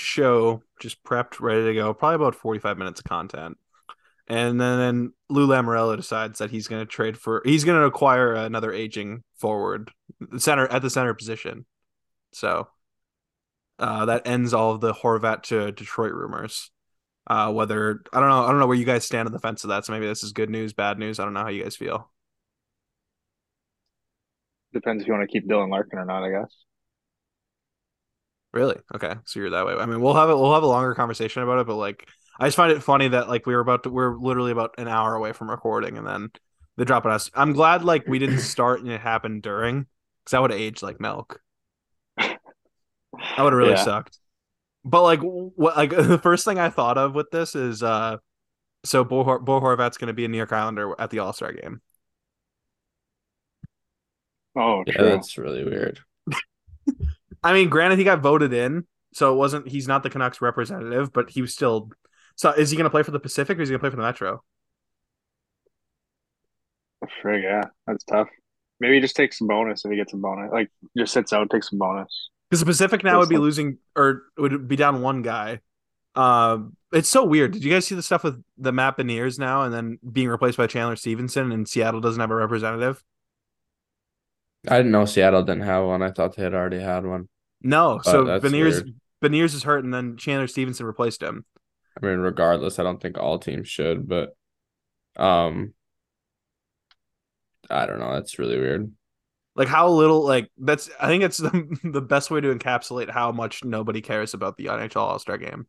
show, just prepped, ready to go. Probably about 45 minutes of content. And then, then Lou Lamoriello decides that he's going to trade for, he's going to acquire another aging forward, center at the center position. So uh, that ends all of the Horvat to Detroit rumors. Uh, whether I don't know, I don't know where you guys stand on the fence of that. So maybe this is good news, bad news. I don't know how you guys feel. Depends if you want to keep Dylan Larkin or not, I guess. Really? Okay. So you're that way. I mean, we'll have it. We'll have a longer conversation about it, but like, I just find it funny that like we were about to, we're literally about an hour away from recording, and then they drop it us. I'm glad like we didn't start and it happened during, because that would have aged like milk. That would have really yeah. sucked. But like, what like the first thing I thought of with this is, uh so Bo, Hor- Bo Horvat's going to be a New York Islander at the All Star game. Oh, yeah, true. that's really weird. I mean, granted, he got voted in, so it wasn't. He's not the Canucks representative, but he was still. So, is he going to play for the Pacific or is he going to play for the Metro? Frig, yeah, that's tough. Maybe he just takes some bonus if he gets a bonus. Like, just sits out, and takes some bonus. Because the Pacific now would be losing or would be down one guy. Um, it's so weird. Did you guys see the stuff with the Matt Beniers now and then being replaced by Chandler Stephenson and Seattle doesn't have a representative? I didn't know Seattle didn't have one. I thought they had already had one. No, but so Beniers weird. Beniers is hurt, and then Chandler Stephenson replaced him. I mean, regardless, I don't think all teams should, but um, I don't know. That's really weird. Like how little, like that's. I think it's the the best way to encapsulate how much nobody cares about the NHL All Star Game.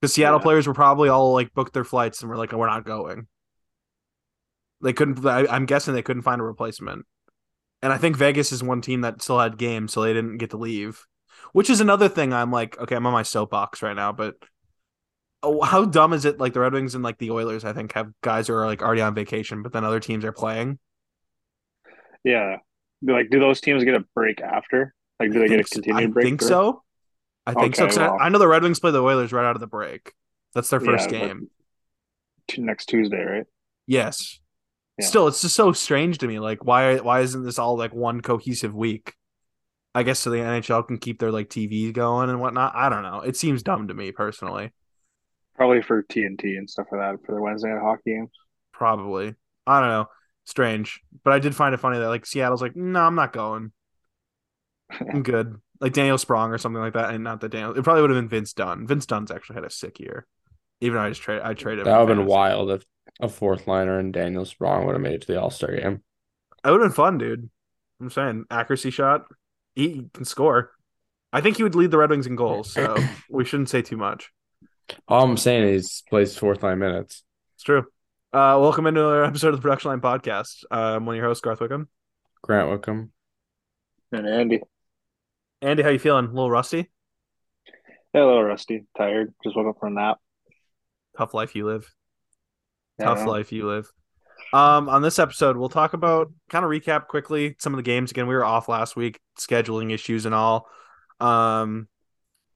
Because Seattle yeah. players were probably all like booked their flights and were like, "We're not going." They couldn't. I, I'm guessing they couldn't find a replacement. And I think Vegas is one team that still had games, so they didn't get to leave. Which is another thing I'm like, okay, I'm on my soapbox right now, but oh, how dumb is it? Like the Red Wings and like the Oilers, I think, have guys who are like already on vacation, but then other teams are playing. Yeah. Like, do those teams get a break after? Like, do they get a continued I break? I think so. I think okay, so. Well, I know the Red Wings play the Oilers right out of the break. That's their first yeah, game. Next Tuesday, right? Yes. Yeah. Still, it's just so strange to me. Like, why why isn't this all like one cohesive week? I guess so the NHL can keep their like TV going and whatnot. I don't know. It seems dumb to me personally. Probably for TNT and stuff like that for the Wednesday night hockey games. Probably. I don't know. Strange, but I did find it funny that like Seattle's like, no, I'm not going. I'm good. Like Daniel Sprong or something like that, and not that Daniel. It probably would have been Vince Dunn. Vince Dunn's actually had a sick year. Even though I just trade, I traded. That would have been wild if a fourth liner and Daniel Sprong would have made it to the All Star game. That would have been fun, dude. I'm saying accuracy shot. He can score. I think he would lead the Red Wings in goals, so we shouldn't say too much. All I'm saying is plays fourth line minutes. It's true. Uh, welcome into another episode of the Production Line Podcast. Uh, I'm one of your hosts, Garth Wickham. Grant Wickham. And Andy. Andy, how you feeling? A little rusty? Yeah, a little rusty. Tired. Just woke up from a nap. Tough life you live tough life you live. Um, on this episode, we'll talk about kind of recap quickly some of the games. Again, we were off last week, scheduling issues and all. Um,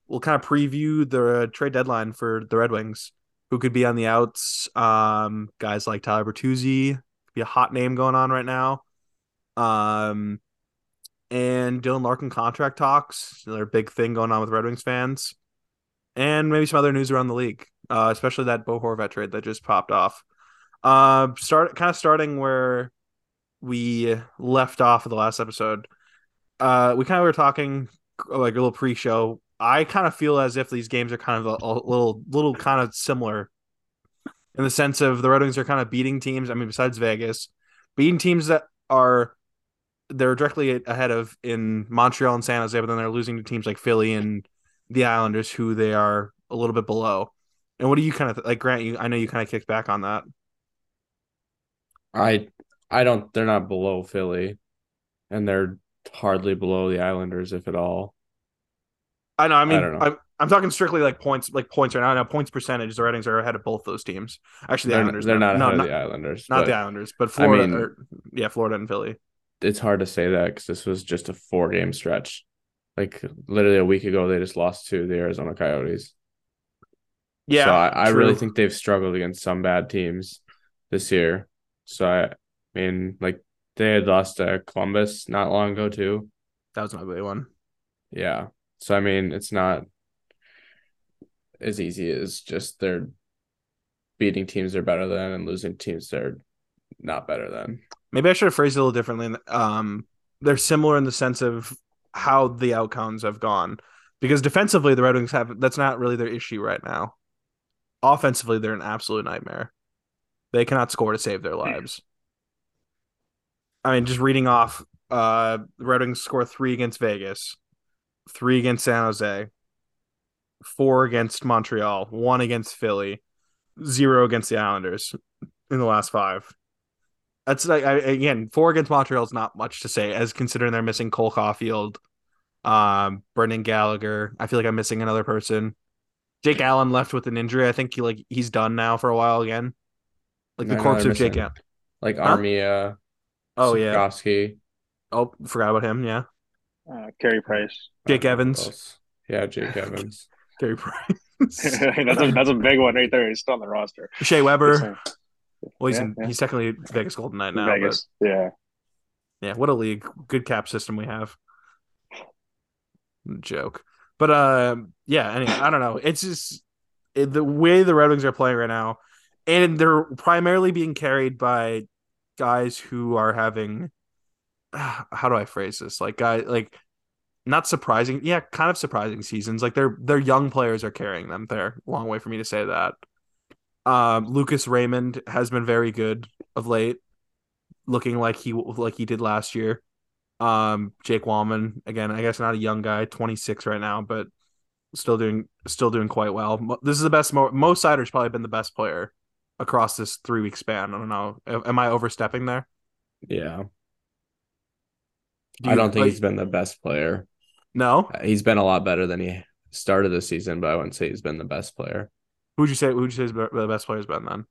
we'll kind of preview the trade deadline for the Red Wings, who could be on the outs. Um, guys like Tyler Bertuzzi, be a hot name going on right now. Um, and Dylan Larkin contract talks, another big thing going on with Red Wings fans, and maybe some other news around the league, uh, especially that Bo Horvat trade that just popped off. Uh, start kind of starting where we left off of the last episode. Uh, we kind of were talking like a little pre-show. I kind of feel as if these games are kind of a, a little, little kind of similar in the sense of the Red Wings are kind of beating teams. I mean, besides Vegas, beating teams that are they're directly ahead of in Montreal and San Jose, but then they're losing to teams like Philly and the Islanders, who they are a little bit below. And what do you kind of like, Grant? You, I know you kind of kicked back on that. I I don't they're not below Philly and they're hardly below the Islanders if at all. I know, I mean I am I'm talking strictly like points like points right now. Now points percentage, the Red Wings are ahead of both those teams. Actually the they're, Islanders they're not, not ahead of the Islanders. Not the Islanders, but Florida I mean, or, yeah, Florida and Philly. It's hard to say that because this was just a four game stretch. Like literally a week ago, they just lost to the Arizona Coyotes. Yeah, so I, I really think they've struggled against some bad teams this year. So I, mean, like they had lost to Columbus not long ago too. That was an ugly one. Yeah. So I mean, it's not as easy as just they're beating teams they're better than and losing teams they're not better than. Maybe I should have phrased it a little differently. Um, they're similar in the sense of how the outcomes have gone, because defensively the Red Wings have that's not really their issue right now. Offensively, they're an absolute nightmare. They cannot score to save their lives. I mean, just reading off, uh, the Red Wings score three against Vegas, three against San Jose, four against Montreal, one against Philly, zero against the Islanders in the last five. That's like I, again, four against Montreal is not much to say, as considering they're missing Cole Caufield, um, Brendan Gallagher. I feel like I'm missing another person. Jake Allen left with an injury. I think he like he's done now for a while again. Like the corpse of Jake Allen. Like huh? Armia. Oh yeah. Oh, forgot about him. Yeah. Uh, Carey Price. Jake Evans. Yeah, Jake Evans. Carey Price. that's a that's a big one right there. He's still on the roster. Shea Weber. Well, he's yeah, in, yeah. he's technically Vegas Golden Knight now. Vegas, but, yeah, yeah. What a league! Good cap system we have. Joke, but uh, yeah. Anyway, I don't know. It's just it, the way the Red Wings are playing right now, and they're primarily being carried by guys who are having. How do I phrase this? Like guys, like not surprising. Yeah, kind of surprising seasons. Like their their young players are carrying them. They're a long way for me to say that. Um, Lucas Raymond has been very good of late, looking like he like he did last year. Um, Jake Walman again, I guess not a young guy, 26 right now, but still doing still doing quite well. This is the best. Mo, Mo Seider's probably been the best player across this three week span. I don't know. Am I overstepping there? Yeah. Do I don't think like, he's been the best player. No, he's been a lot better than he started the season, but I wouldn't say he's been the best player. Who'd you say? Who'd you say the best player's been then?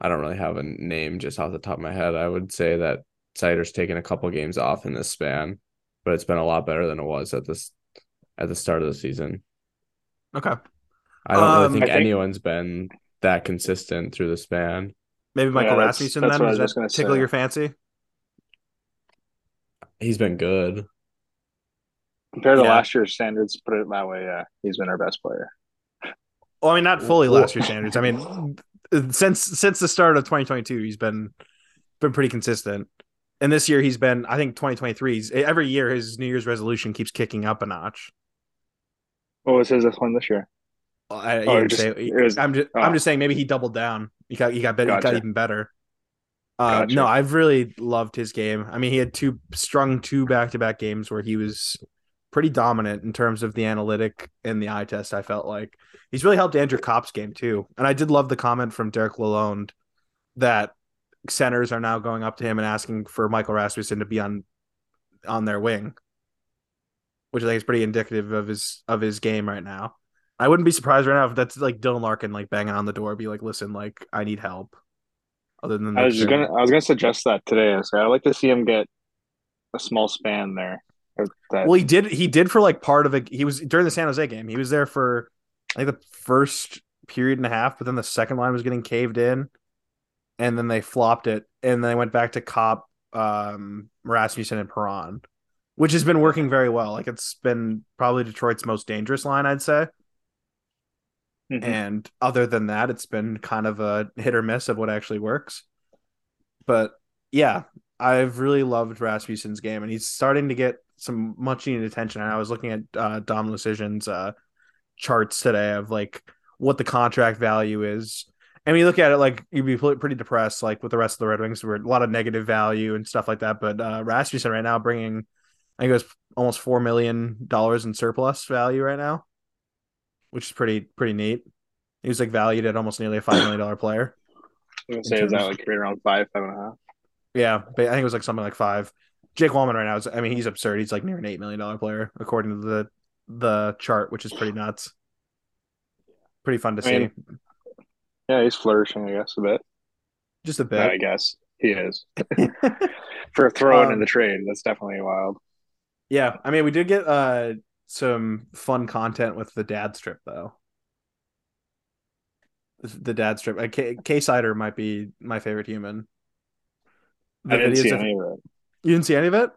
I don't really have a name just off the top of my head. I would say that Seider's taken a couple games off in this span, but it's been a lot better than it was at this at the start of the season. Okay. I don't um, really think, think, anyone's been that consistent through the span. Maybe Michael yeah, Rasmussen then? Does that tickle say. your fancy? He's been good. Compared to last year's standards, put it that way, yeah, he's been our best player. Well, I mean, not fully last year's standards. I mean, since since the start of 2022, he's been been pretty consistent. And this year, he's been, I think, 2023. Every year, his New Year's resolution keeps kicking up a notch. What was his this one this year? I, oh, just, say, was, I'm just, oh. I'm just saying maybe he doubled down. He got, he got better. Gotcha. He got even better. Uh, gotcha. No, I've really loved his game. I mean, he had two strung two back to back games where he was pretty dominant in terms of the analytic and the eye test. I felt like he's really helped Andrew Copp's game too. And I did love the comment from Derek Lalonde that centers are now going up to him and asking for Michael Rasmussen to be on on their wing, which I think is pretty indicative of his of his game right now. I wouldn't be surprised right now if that's like Dylan Larkin like banging on the door, be like, "Listen, like I need help." Other than I was just gonna, I was gonna suggest that today. So I'd like to see him get a small span there that... Well, he did. He did for like part of it. He was during the San Jose game. He was there for I think the first period and a half, but then the second line was getting caved in, and then they flopped it, and then they went back to Copp, um, Rasmussen, and Perron, which has been working very well. Like it's been probably Detroit's most dangerous line, I'd say. Mm-hmm. And other than that, it's been kind of a hit or miss of what actually works. But yeah, I've really loved Rasmussen's game, and he's starting to get some much needed attention. And I was looking at uh, Dom Luszczyszyn's uh, charts today of like what the contract value is. And we look at it like you'd be pretty depressed, like with the rest of the Red Wings, where a lot of negative value and stuff like that. But uh, Rasmussen right now bringing, I think it was almost four million dollars in surplus value right now, which is pretty pretty neat. He was like valued at almost nearly a five million dollar player. I'm gonna say is that like right around five, five and a half. Yeah, but I think it was like something like five. Jake Walman right now is I mean he's absurd. He's like near an eight million dollar player according to the the chart, which is pretty nuts. Pretty fun to I see. Mean, yeah, he's flourishing, I guess, a bit. Just a bit. I guess he is. For throwing um, in the trade, that's definitely wild. Yeah, I mean, we did get uh some fun content with the dad strip though. The dad strip. K, K Seider might be my favorite human. The I didn't see any of it. You didn't see any of it?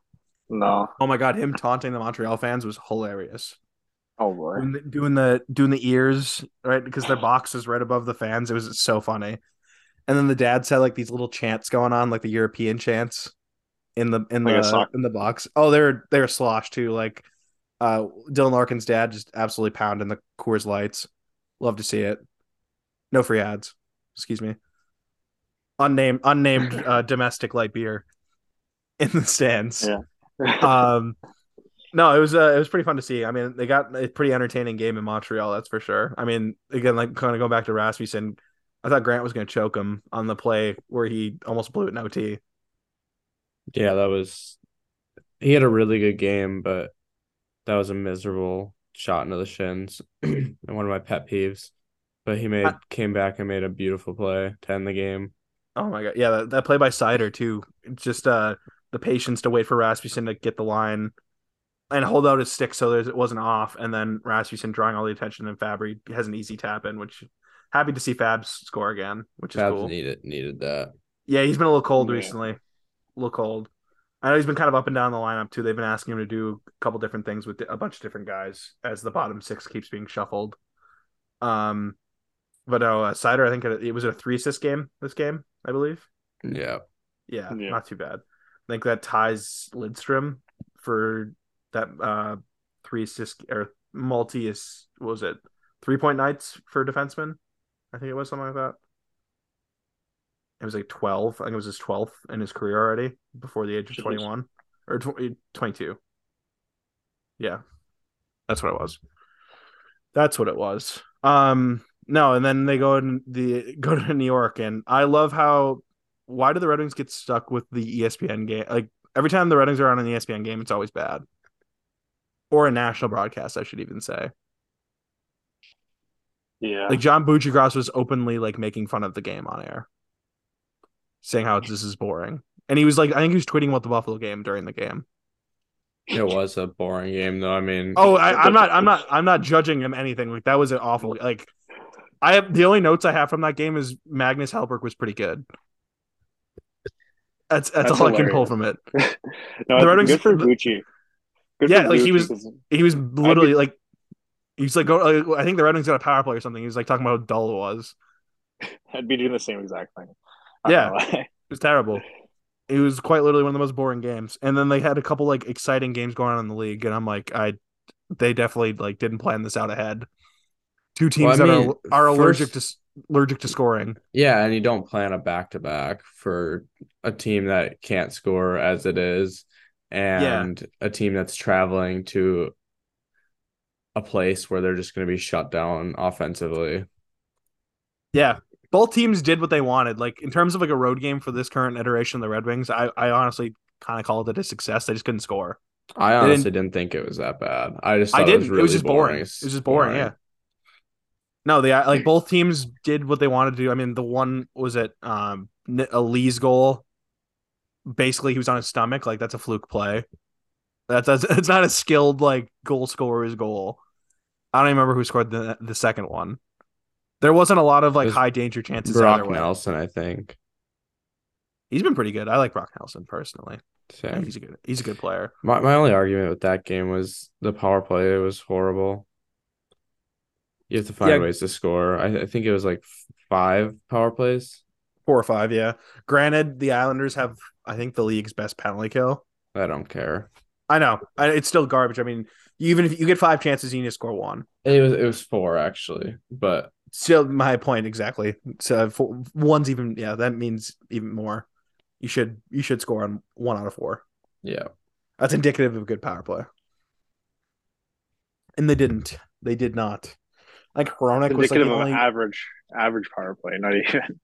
No. Oh my god, him taunting the Montreal fans was hilarious. Oh boy, doing the, doing the doing the ears right because their box is right above the fans. It was so funny. And then the dads had like these little chants going on, like the European chants in the in like the in the box. Oh, they're they're slosh too. Like uh Dylan Larkin's dad just absolutely pounding the Coors Lights. Love to see it. No free ads. Excuse me. Unnamed unnamed uh, domestic light beer in the stands. Yeah. um no, it was uh, it was pretty fun to see. I mean, they got a pretty entertaining game in Montreal, that's for sure. I mean, again, like kind of going back to Rasmussen, I thought Grant was going to choke him on the play where he almost blew it in OT. Yeah, that was. He had a really good game, but that was a miserable shot into the shins and one of my pet peeves. But he made I, came back and made a beautiful play to end the game. Oh my god, yeah, that, that play by Seider too. Just uh the patience to wait for Rasmussen to get the line and hold out his stick so that it wasn't off, and then Rasmussen drawing all the attention, and Fabbri has an easy tap in, which happy to see Fabs score again, which is Fabs cool. Needed needed that. Yeah, he's been a little cold yeah. recently. A little cold. I know he's been kind of up and down the lineup too. They've been asking him to do a couple different things with a bunch of different guys as the bottom six keeps being shuffled. Um, but no, uh, Seider. I think it, it was a three assist game. This game, I believe. Yeah. yeah. Yeah, not too bad. I think that ties Lidstrom for that uh three assist or multi is was it three point nights for defenseman? I think it was something like that. It was like 12. I think it was his 12th in his career already before the age of 21 or 22. Yeah. That's what it was. That's what it was. Um no, and then they go in the go to New York and I love how why do the Red Wings get stuck with the ESPN game? Like every time the Red Wings are on an ESPN game, it's always bad. Or a national broadcast, I should even say. Yeah. Like John Buccigross was openly like making fun of the game on air. Saying how this is boring. And he was like I think he was tweeting about the Buffalo game during the game. It was a boring game though. I mean Oh, I, am not I'm not I'm not judging him anything. Like that was an awful like I have the only notes I have from that game is Magnus Hellberg was pretty good. That's that's, that's all hilarious. I can pull from it. no, the Red Wings, good for Gucci. Good yeah, like Gucci he was he was literally like He's like, go, I think the Red Wings got a power play or something. He was like talking about how dull it was. I'd be doing the same exact thing. Yeah, it was terrible. It was quite literally one of the most boring games. And then they had a couple like exciting games going on in the league, and I'm like, I, they definitely like didn't plan this out ahead. Two teams well, I mean, that are, are first, allergic to allergic to scoring. Yeah, and you don't plan a back to back for a team that can't score as it is, and yeah. a team that's traveling to a place where they're just going to be shut down offensively. Yeah, both teams did what they wanted. Like in terms of like a road game for this current iteration of the Red Wings, I, I honestly kind of called it a success. They just couldn't score. I honestly didn't, didn't, think it was that bad. I just I didn't. It was, really it was just boring. boring. It was just boring. boring. Yeah. No, they like both teams did what they wanted to do. I mean, the one was it um a Lee's goal. Basically, he was on his stomach. Like that's a fluke play. That's that's it's not a skilled like goal scorer's goal. I don't even remember who scored the the second one. There wasn't a lot of like high danger chances. Brock Nelson, I think. He's been pretty good. I like Brock Nelson personally. Same. He's a good he's a good player. My my only argument with that game was the power play it was horrible. You have to find yeah. ways to score. I, I think it was like five power plays. Four or five, yeah. Granted, the Islanders have I think the league's best penalty kill. I don't care. I know. I, It's still garbage. I mean, even if you get five chances, you need to score one. It was it was four actually, but still my point exactly. So four, one's even yeah, that means even more. You should you should score on one out of four. Yeah, that's indicative of a good power play. And they didn't. They did not. Like Hronek was like only... average average power play, not even.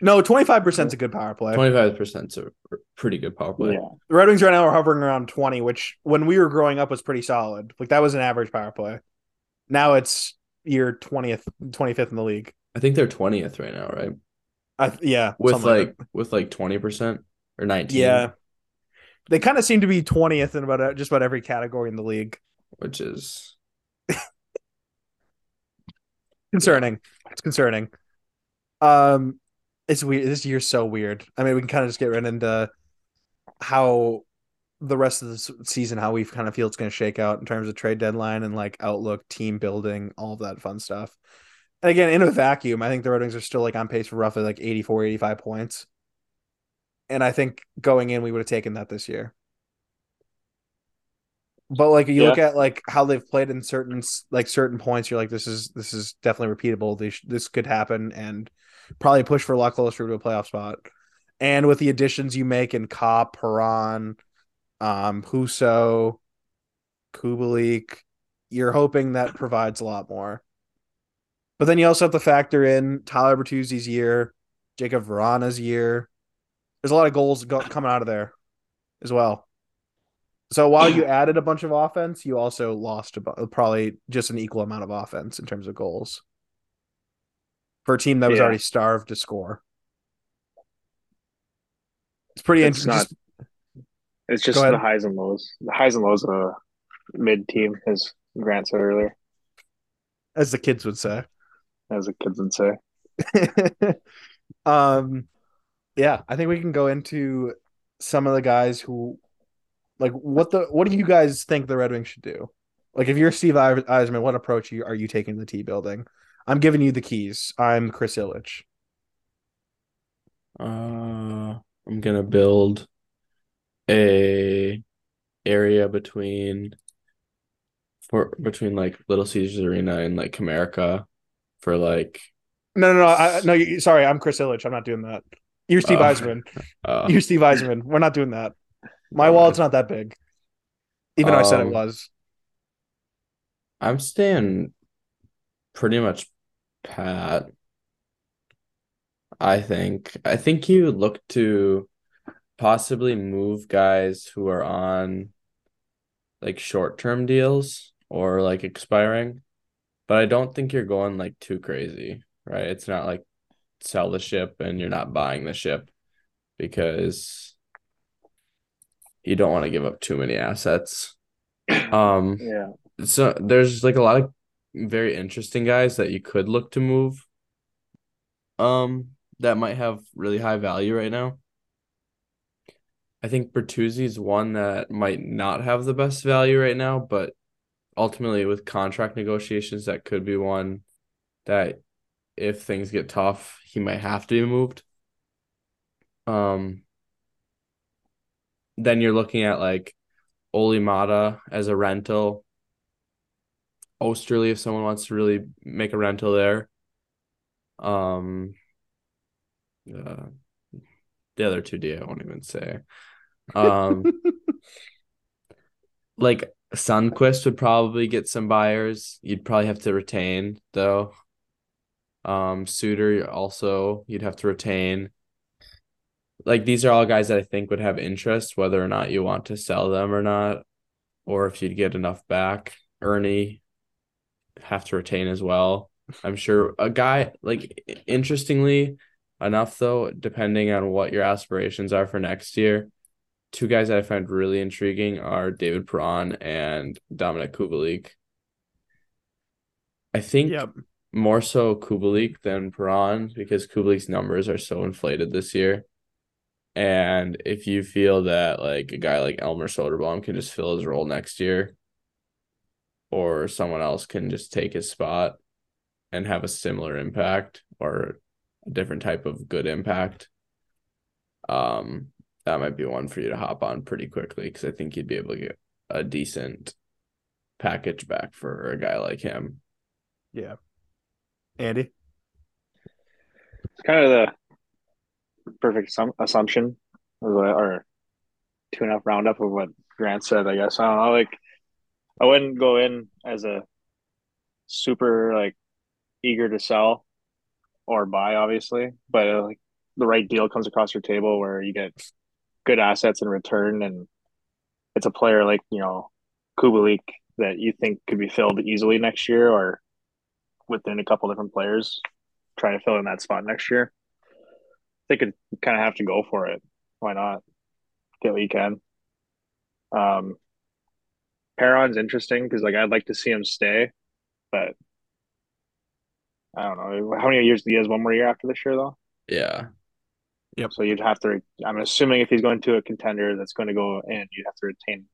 No, twenty five percent is a good power play. Twenty five percent is a pretty good power play. Yeah. The Red Wings right now are hovering around twenty, which when we were growing up was pretty solid. Like that was an average power play. Now it's year twentieth, twenty fifth in the league. I think they're twentieth right now, right? I, yeah, with like, like with like twenty percent or nineteen. Yeah, they kind of seem to be twentieth in about just about every category in the league, which is concerning. It's concerning. Um, it's weird. This year's so weird. I mean, we can kind of just get right into how the rest of the season, how we kind of feel it's going to shake out in terms of trade deadline and like outlook, team building, all of that fun stuff. And again, in a vacuum, I think the Red Wings are still like on pace for roughly like 84, 85 points. And I think going in, we would have taken that this year. But like you yeah. look at like how they've played in certain like certain points, you're like, this is this is definitely repeatable. This this could happen, and probably push for a lot closer to a playoff spot. And with the additions you make in Copp, Perron, um, Husso, Kubalik, you're hoping that provides a lot more. But then you also have to factor in Tyler Bertuzzi's year, Jakub Vrana's year. There's a lot of goals go- coming out of there as well. So while you added a bunch of offense, you also lost about, probably just an equal amount of offense in terms of goals for a team that was yeah. already starved to score. It's pretty it's interesting. It's just the highs and lows. The highs and lows of a mid team, as Grant said earlier. As the kids would say. As the kids would say. um yeah, I think we can go into some of the guys who like what the what do you guys think the Red Wings should do? Like if you're Steve Yzerman, what approach are you taking to the T building? I'm giving you the keys. I'm Chris Ilitch. Uh, I'm gonna build a area between for between like Little Caesars Arena and like Comerica for like. No, no, no. I, no, sorry, I'm Chris Ilitch. I'm not doing that. You're Steve uh, Yzerman. Uh, You're Steve Yzerman. We're not doing that. My wallet's not that big, even though um, I said it um, was. I'm staying pretty much pat. I think. I think you look to possibly move guys who are on like short term deals or like expiring, but I don't think you're going like too crazy, right? It's not like sell the ship and you're not buying the ship because you don't want to give up too many assets. Um yeah. So there's like a lot of very interesting guys that you could look to move um that might have really high value right now. I think Bertuzzi is one that might not have the best value right now, but ultimately with contract negotiations, that could be one that if things get tough, he might have to be moved. Um, then you're looking at like Olli Maatta as a rental. Oesterle, if someone wants to really make a rental there. Um, uh, the other two D I won't even say. Um, like Sundqvist would probably get some buyers. You'd probably have to retain though. Um, Suter also you'd have to retain. Like these are all guys that I think would have interest, whether or not you want to sell them or not, or if you'd get enough back. Erne have to retain as well. I'm sure a guy like interestingly enough though, depending on what your aspirations are for next year, two guys that I find really intriguing are David Perron and Dominik Kubalik. I think yep. more so Kubalik than Perron because Kubalik's numbers are so inflated this year. And if you feel that like a guy like Elmer Soderblom can just fill his role next year, or someone else can just take his spot and have a similar impact or a different type of good impact, um, that might be one for you to hop on pretty quickly because I think you'd be able to get a decent package back for a guy like him. Yeah. Andy? It's kind of the perfect assumption or two and a half roundup of what Grant said, I guess. I don't know. Like, I wouldn't go in as a super, like, eager to sell or buy, obviously, but uh, like the right deal comes across your table where you get good assets in return, and it's a player like you know Kubalik that you think could be filled easily next year, or within a couple different players trying to fill in that spot next year. They could kind of have to go for it. Why not? Get what you can. Um, Perron's interesting because like I'd like to see him stay, but I don't know how many years he has. One more year after this year, though. Yeah, Yep. So you'd have to. I'm assuming if he's going to a contender that's going to go in, you'd have to retain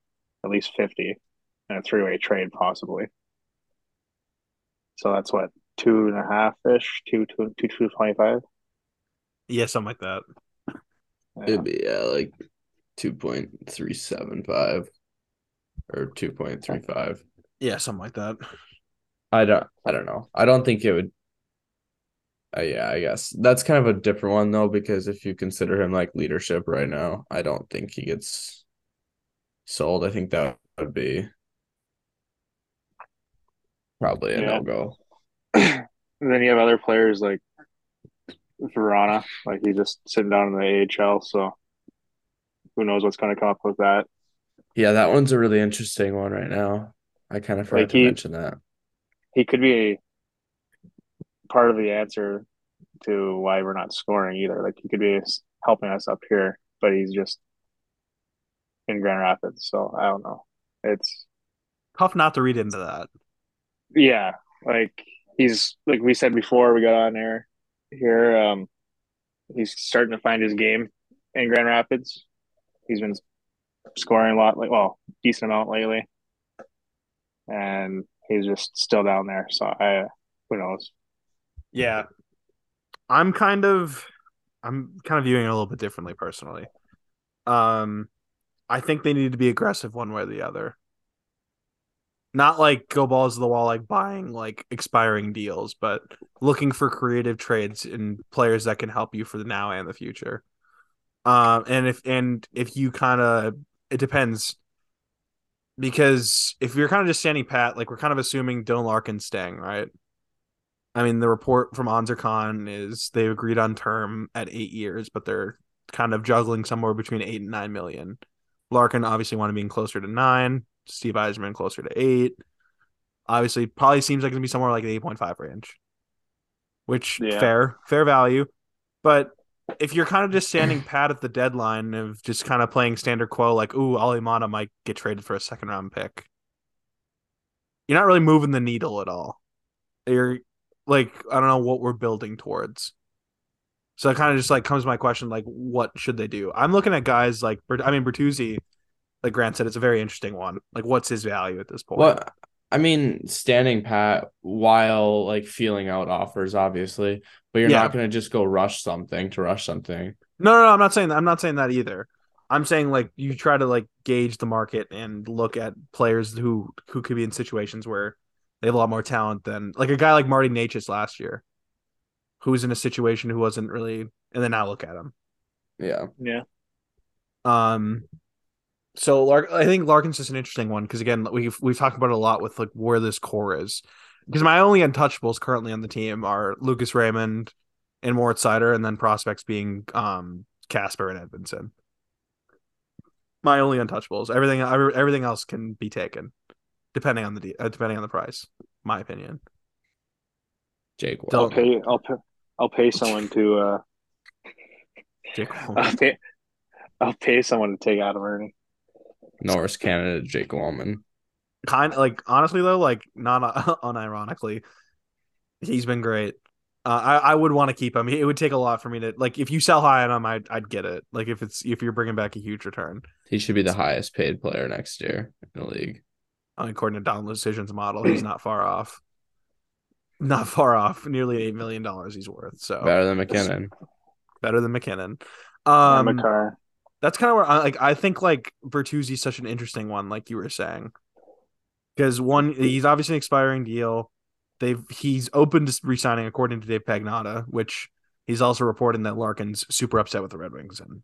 at least fifty in a three way trade, possibly. So that's what two and a half ish, two two two two twenty five. Yeah, something like that. Yeah. It'd be yeah, like two point three seven five or two point three five. Yeah, something like that. I don't. I don't know. I don't think it would. Uh, yeah, I guess that's kind of a different one though, because if you consider him like leadership right now, I don't think he gets sold. I think that would be probably a yeah. no go. then you have other players like Vrana, like he's just sitting down in the AHL, so who knows what's going to come up with that. Yeah, that one's a really interesting one right now. I kind of forgot like to he, mention that. He could be part of the answer to why we're not scoring either. Like he could be helping us up here, but he's just in Grand Rapids. So I don't know. It's tough not to read into that. Yeah, like he's like we said before we got on air here. Um, he's starting to find his game in Grand Rapids. He's been scoring a lot, like well, decent amount lately, and he's just still down there. So I, who knows? Yeah, I'm kind of, I'm kind of viewing it a little bit differently personally. Um, I think they need to be aggressive one way or the other. Not like go balls to the wall, like buying like expiring deals, but looking for creative trades and players that can help you for the now and the future. Um, and if and if you kind of it depends because if you're kind of just standing pat, like we're kind of assuming Dylan Larkin's staying, right? I mean, the report from Ansar Khan is they've agreed on term at eight years, but they're kind of juggling somewhere between eight and nine million. Larkin obviously wanted being closer to nine. Steve Yzerman closer to eight. Obviously, probably seems like it's gonna be somewhere like the eight point five range, which yeah. fair, fair value. But if you're kind of just standing pat at the deadline of just kind of playing standard quo, like, ooh, Alimana might get traded for a second round pick, you're not really moving the needle at all. You're like, I don't know what we're building towards. So it kind of just like comes to my question, like, what should they do? I'm looking at guys like, I mean, Bertuzzi, like Grant said, it's a very interesting one. Like, what's his value at this point? Well, I mean, standing pat while like feeling out offers, obviously, but you're yeah. not going to just go rush something to rush something. No, no, no, I'm not saying that. I'm not saying that either. I'm saying like you try to like gauge the market and look at players who who could be in situations where they have a lot more talent than like a guy like Marty Necas last year, who was in a situation who wasn't really, and then now look at him. Yeah, yeah. Um, so Lark, I think Larkin's just an interesting one because again, we've we've talked about it a lot with like where this core is. Because my only untouchables currently on the team are Lucas Raymond and Moritz Seider, and then prospects being um Kasper and Edvinsson. My only untouchables. Everything everything else can be taken, depending on the uh, depending on the price. My opinion. Jake, I'll pay. I'll pay. I'll pay someone to. uh Jake. I'll pay. I'll pay someone to take Adam Erne. Norris Canada Jake Walman. Kind of like honestly though, like not unironically, he's been great. Uh, I I would want to keep him. It would take a lot for me to like if you sell high on him, I'd I'd get it. Like if it's if you're bringing back a huge return, he should be the highest paid player next year in the league. I mean, according to Down Decisions model, he's not far off. Not far off. Nearly eight million dollars he's worth. So better than MacKinnon. Better than MacKinnon. Um, that's kind of where I like. I think like Bertuzzi's such an interesting one, like you were saying, because one, he's obviously an expiring deal. They've he's open to resigning, according to Dave Pagnotta, which he's also reporting that Larkin's super upset with the Red Wings and.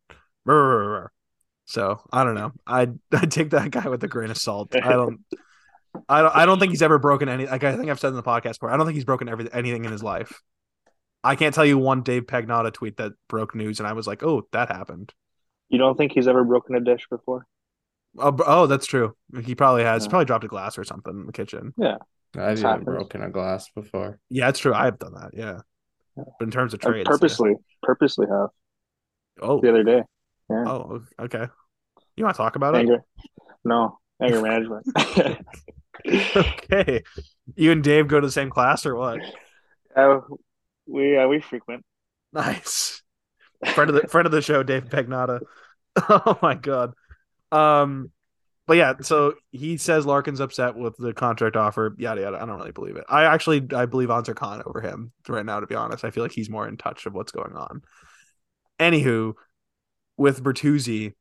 So I don't know. I I take that guy with a grain of salt. I don't. I don't. I don't think he's ever broken any. Like I think I've said in the podcast before. I don't think he's broken every anything in his life. I can't tell you one Dave Pagnotta tweet that broke news, and I was like, "Oh, that happened." You don't think he's ever broken a dish before? Oh, oh that's true. He probably has. Yeah. He probably dropped a glass or something in the kitchen. Yeah. I've even broken a glass before. Yeah, it's true. I've done that. Yeah. yeah. But in terms of trades, I purposely, yeah. purposely have. Oh, the other day. Yeah. Oh, okay. You want to talk about anger? it? No, anger management. okay. You and Dave go to the same class or what? Uh, we uh, we frequent. Nice. friend of the friend of the show, Dave Pagnotta. oh my god. Um, but yeah, so he says Larkin's upset with the contract offer. Yada yada. I don't really believe it. I actually I believe Ansar Khan over him right now. To be honest, I feel like he's more in touch of what's going on. Anywho, with Bertuzzi,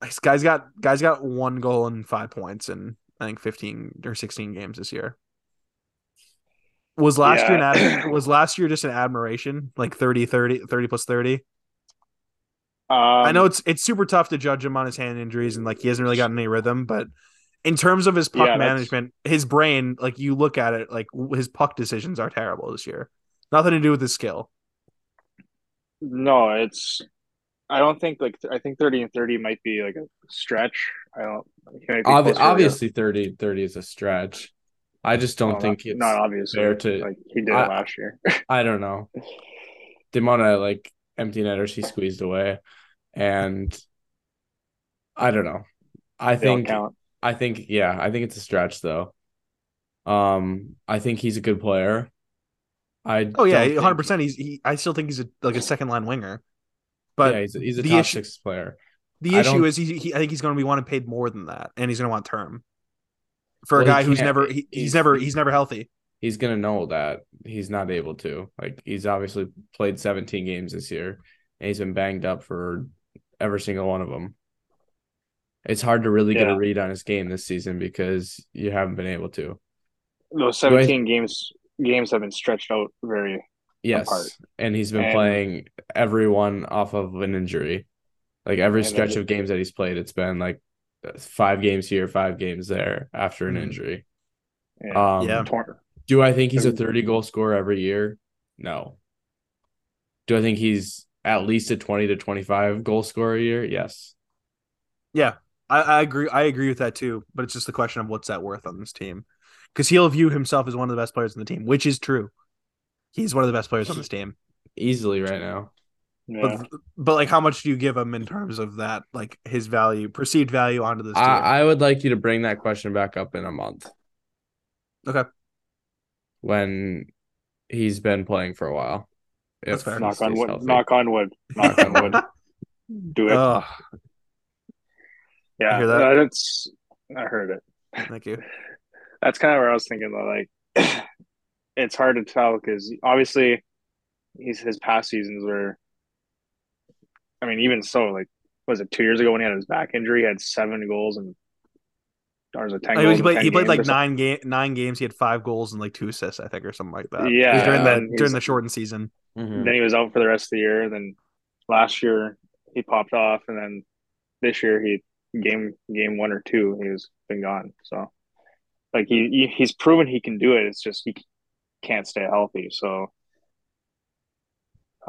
this guy's got guys got one goal and five points in I think fifteen or sixteen games this year. Was last yeah. year an ad- was last year just an admiration like 30 30 30 plus 30 um, I know it's it's super tough to judge him on his hand injuries and like he hasn't really gotten any rhythm, but in terms of his puck yeah, management, his brain, like you look at it, like his puck decisions are terrible this year. Nothing to do with his skill. No, it's. I don't think like I think thirty and thirty might be like a stretch. I don't. Ob- obviously, 30, 30 is a stretch. I just don't think not, it's not obvious fair to. Like he did I, last year. I don't know. The amount of like empty netters he squeezed away. And I don't know. I they think I think yeah, I think it's a stretch though. Um, I think he's a good player. I oh yeah, one hundred percent. He's he. I still think he's a like a second line winger, but yeah, he's a, he's a top issue, six player. The issue is he, he. I think he's going to be wanting paid more than that, and he's going to want term for well, a guy who's never he, he's, he's never he's never healthy he's gonna know that he's not able to. Like he's obviously played 17 games this year, and he's been banged up for every single one of them. It's hard to really yeah. get a read on his game this season because you haven't been able to. Those 17 I, games games have been stretched out very yes, apart. and he's been and, playing everyone off of an injury. Like every stretch of games that he's played, it's been like five games here, five games there after an mm-hmm. injury. Yeah. Um, yeah. Do I think he's a 30 goal scorer every year? No. Do I think he's at least a 20 to 25 goal scorer a year? Yes. Yeah. I, I agree. I agree with that too. But it's just the question of what's that worth on this team. Because he'll view himself as one of the best players in the team, which is true. He's one of the best players on this team. Easily right now. Yeah. But, but like how much do you give him in terms of that, like his value, perceived value onto this team? I, I would like you to bring that question back up in a month. Okay when he's been playing for a while. That's fair. Knock on wood. Knock on wood. Knock on wood. Do it. Oh. Yeah, that? that's. I heard it. Thank you. that's kind of where I was thinking though. Like, it's hard to tell because obviously, he's his past seasons were. I mean, even so, like, was it two years ago when he had his back injury? He had seven goals and or it ten? he played, he played like nine game nine games. He had five goals and like two assists, I think, or something like that. Yeah, during the during the shortened season. Mm-hmm. Then he was out for the rest of the year. Then last year he popped off, and then this year he game game one or two he was been gone. So like he, he he's proven he can do it. It's just he can't stay healthy. So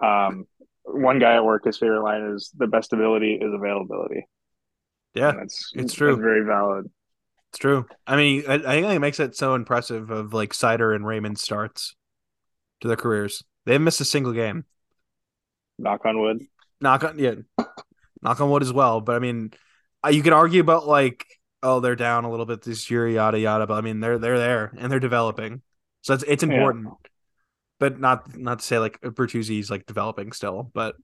um, one guy at work, his favorite line is the best ability is availability. Yeah, that's it's true. That's very valid. It's true. I mean, I, I think it makes it so impressive of like Seider and Raymond starts to their careers. They haven't missed a single game. Knock on wood. Knock on yeah. Knock on wood as well. But I mean, uh, you can argue about like, oh, they're down a little bit this year, yada yada. But I mean, they're they're there and they're developing, so it's it's important. Yeah. But not not to say like Bertuzzi's like developing still, but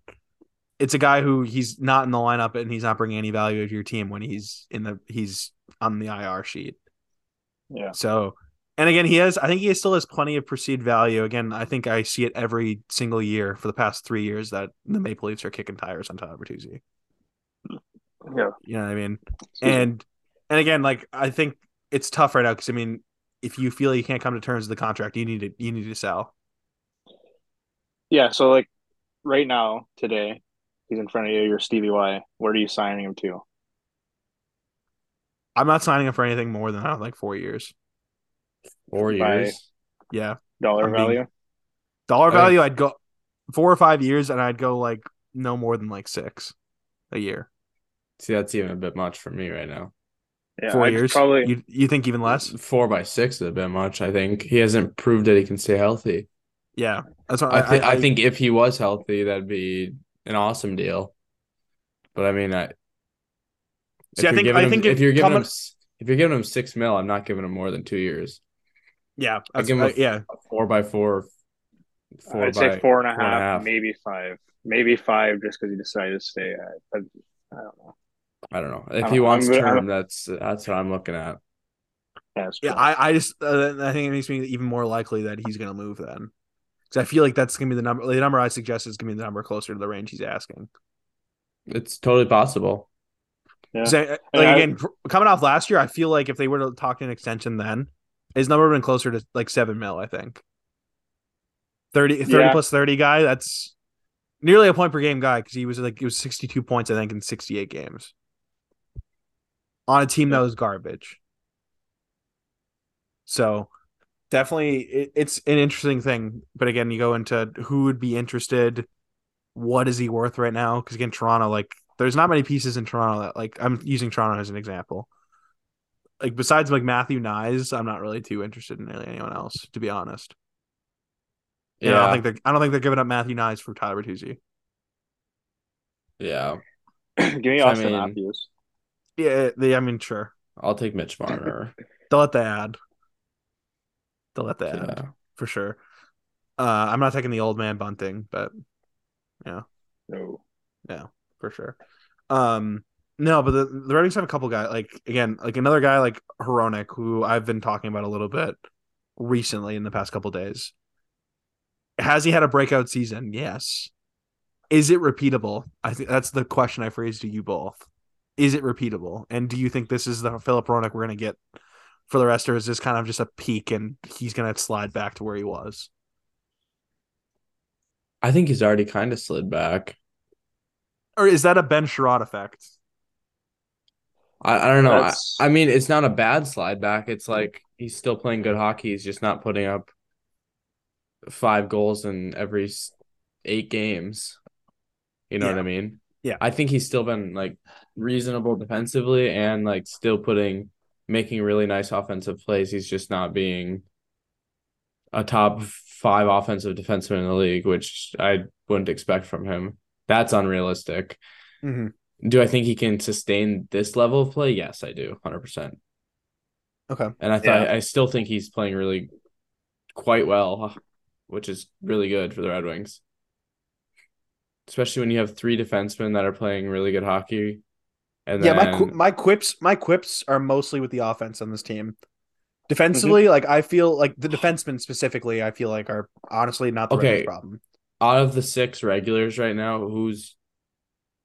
it's a guy who he's not in the lineup and he's not bringing any value to your team when he's in the he's on the IR sheet. Yeah. So, and again, he has I think he still has plenty of perceived value. Again, I think I see it every single year for the past three years that the Maple Leafs are kicking tires on Tyler Bertuzzi. Yeah. You know what I mean? And and again, like I think it's tough right now because I mean, if you feel you can't come to terms with the contract, you need to you need to sell. Yeah. So like right now, today, he's in front of you, you're Stevie Y. Where are you signing him to? I'm not signing him for anything more than uh, like four years. Four years. yeah. Dollar I'm value. Being, dollar value. I'd go four or five years, and I'd go like no more than like six a year. See, that's even a bit much for me right now. Yeah, 4 I'd years. Probably. You, you think even less? Four by six is a bit much. I think he hasn't proved that he can stay healthy. Yeah, that's what I, I, th- I, I think. If he was healthy, that'd be an awesome deal. But I mean, I see. I think I him, think if, you're giving coming... him if you're giving him six mil, I'm not giving him more than two years. Yeah, I give him a, yeah a four by four Four I'd say four and, a, four half, and a half, maybe five, maybe five, just because he decided to stay. I, I, I, don't know. I don't know if he wants I'm, term. I'm, that's that's what I'm looking at. Yeah, yeah I, I just uh, I think it makes me even more likely that he's going to move then, because I feel like that's going to be the number. The number I suggest is going to be the number closer to the range he's asking. It's totally possible. Yeah. I, like yeah, again, I, coming off last year, I feel like if they were to talk an extension then, his number would been closer to like seven mil. I think 30, 30 yeah. plus thirty guy. That's nearly a point per game guy because he was like it was sixty two points I think in sixty eight games on a team that was garbage. So definitely it, it's an interesting thing. But again, you go into who would be interested, what is he worth right now? Because again, Toronto, like there's not many pieces in Toronto that like I'm using Toronto as an example. Like besides like Matthew Knies, I'm not really too interested in anyone else, to be honest. Yeah, I don't think they're I don't think they're giving up Matthew Knies for Tyler Bertuzzi. Yeah. Give me Auston I mean, Matthews. Yeah, they I mean sure. I'll take Mitch Marner. They'll let the ad. They'll let the ad for sure. Uh I'm not taking the old man bunting, but yeah. No. Yeah, for sure. Um no, but the, the Red Wings have a couple guys like again, like another guy like Hronek, who I've been talking about a little bit recently in the past couple days. Has he had a breakout season? Yes. Is it repeatable? I think that's the question I phrased to you both. Is it repeatable? And do you think this is the Filip Hronek we're gonna get for the rest, or is this kind of just a peak and he's gonna slide back to where he was? I think he's already kind of slid back. Or is that a Ben Chiarot effect? I, I don't know. I, I, mean, it's not a bad slide back. It's hmm. like he's still playing good hockey. He's just not putting up five goals in every eight games. You know yeah. what I mean? Yeah. I think he's still been like reasonable defensively and like still putting making really nice offensive plays. He's just not being a top five offensive defenseman in the league, which I wouldn't expect from him. That's unrealistic. Mm-hmm. Do I think he can sustain this level of play? Yes, I do, hundred percent. Okay. And I thought yeah. I still think he's playing really quite well, which is really good for the Red Wings. Especially when you have three defensemen that are playing really good hockey. And yeah, my my quips my quips are mostly with the offense on this team. Defensively, mm-hmm. like I feel like the defensemen specifically, I feel like are honestly not the okay. problem. Out of the six regulars right now, who's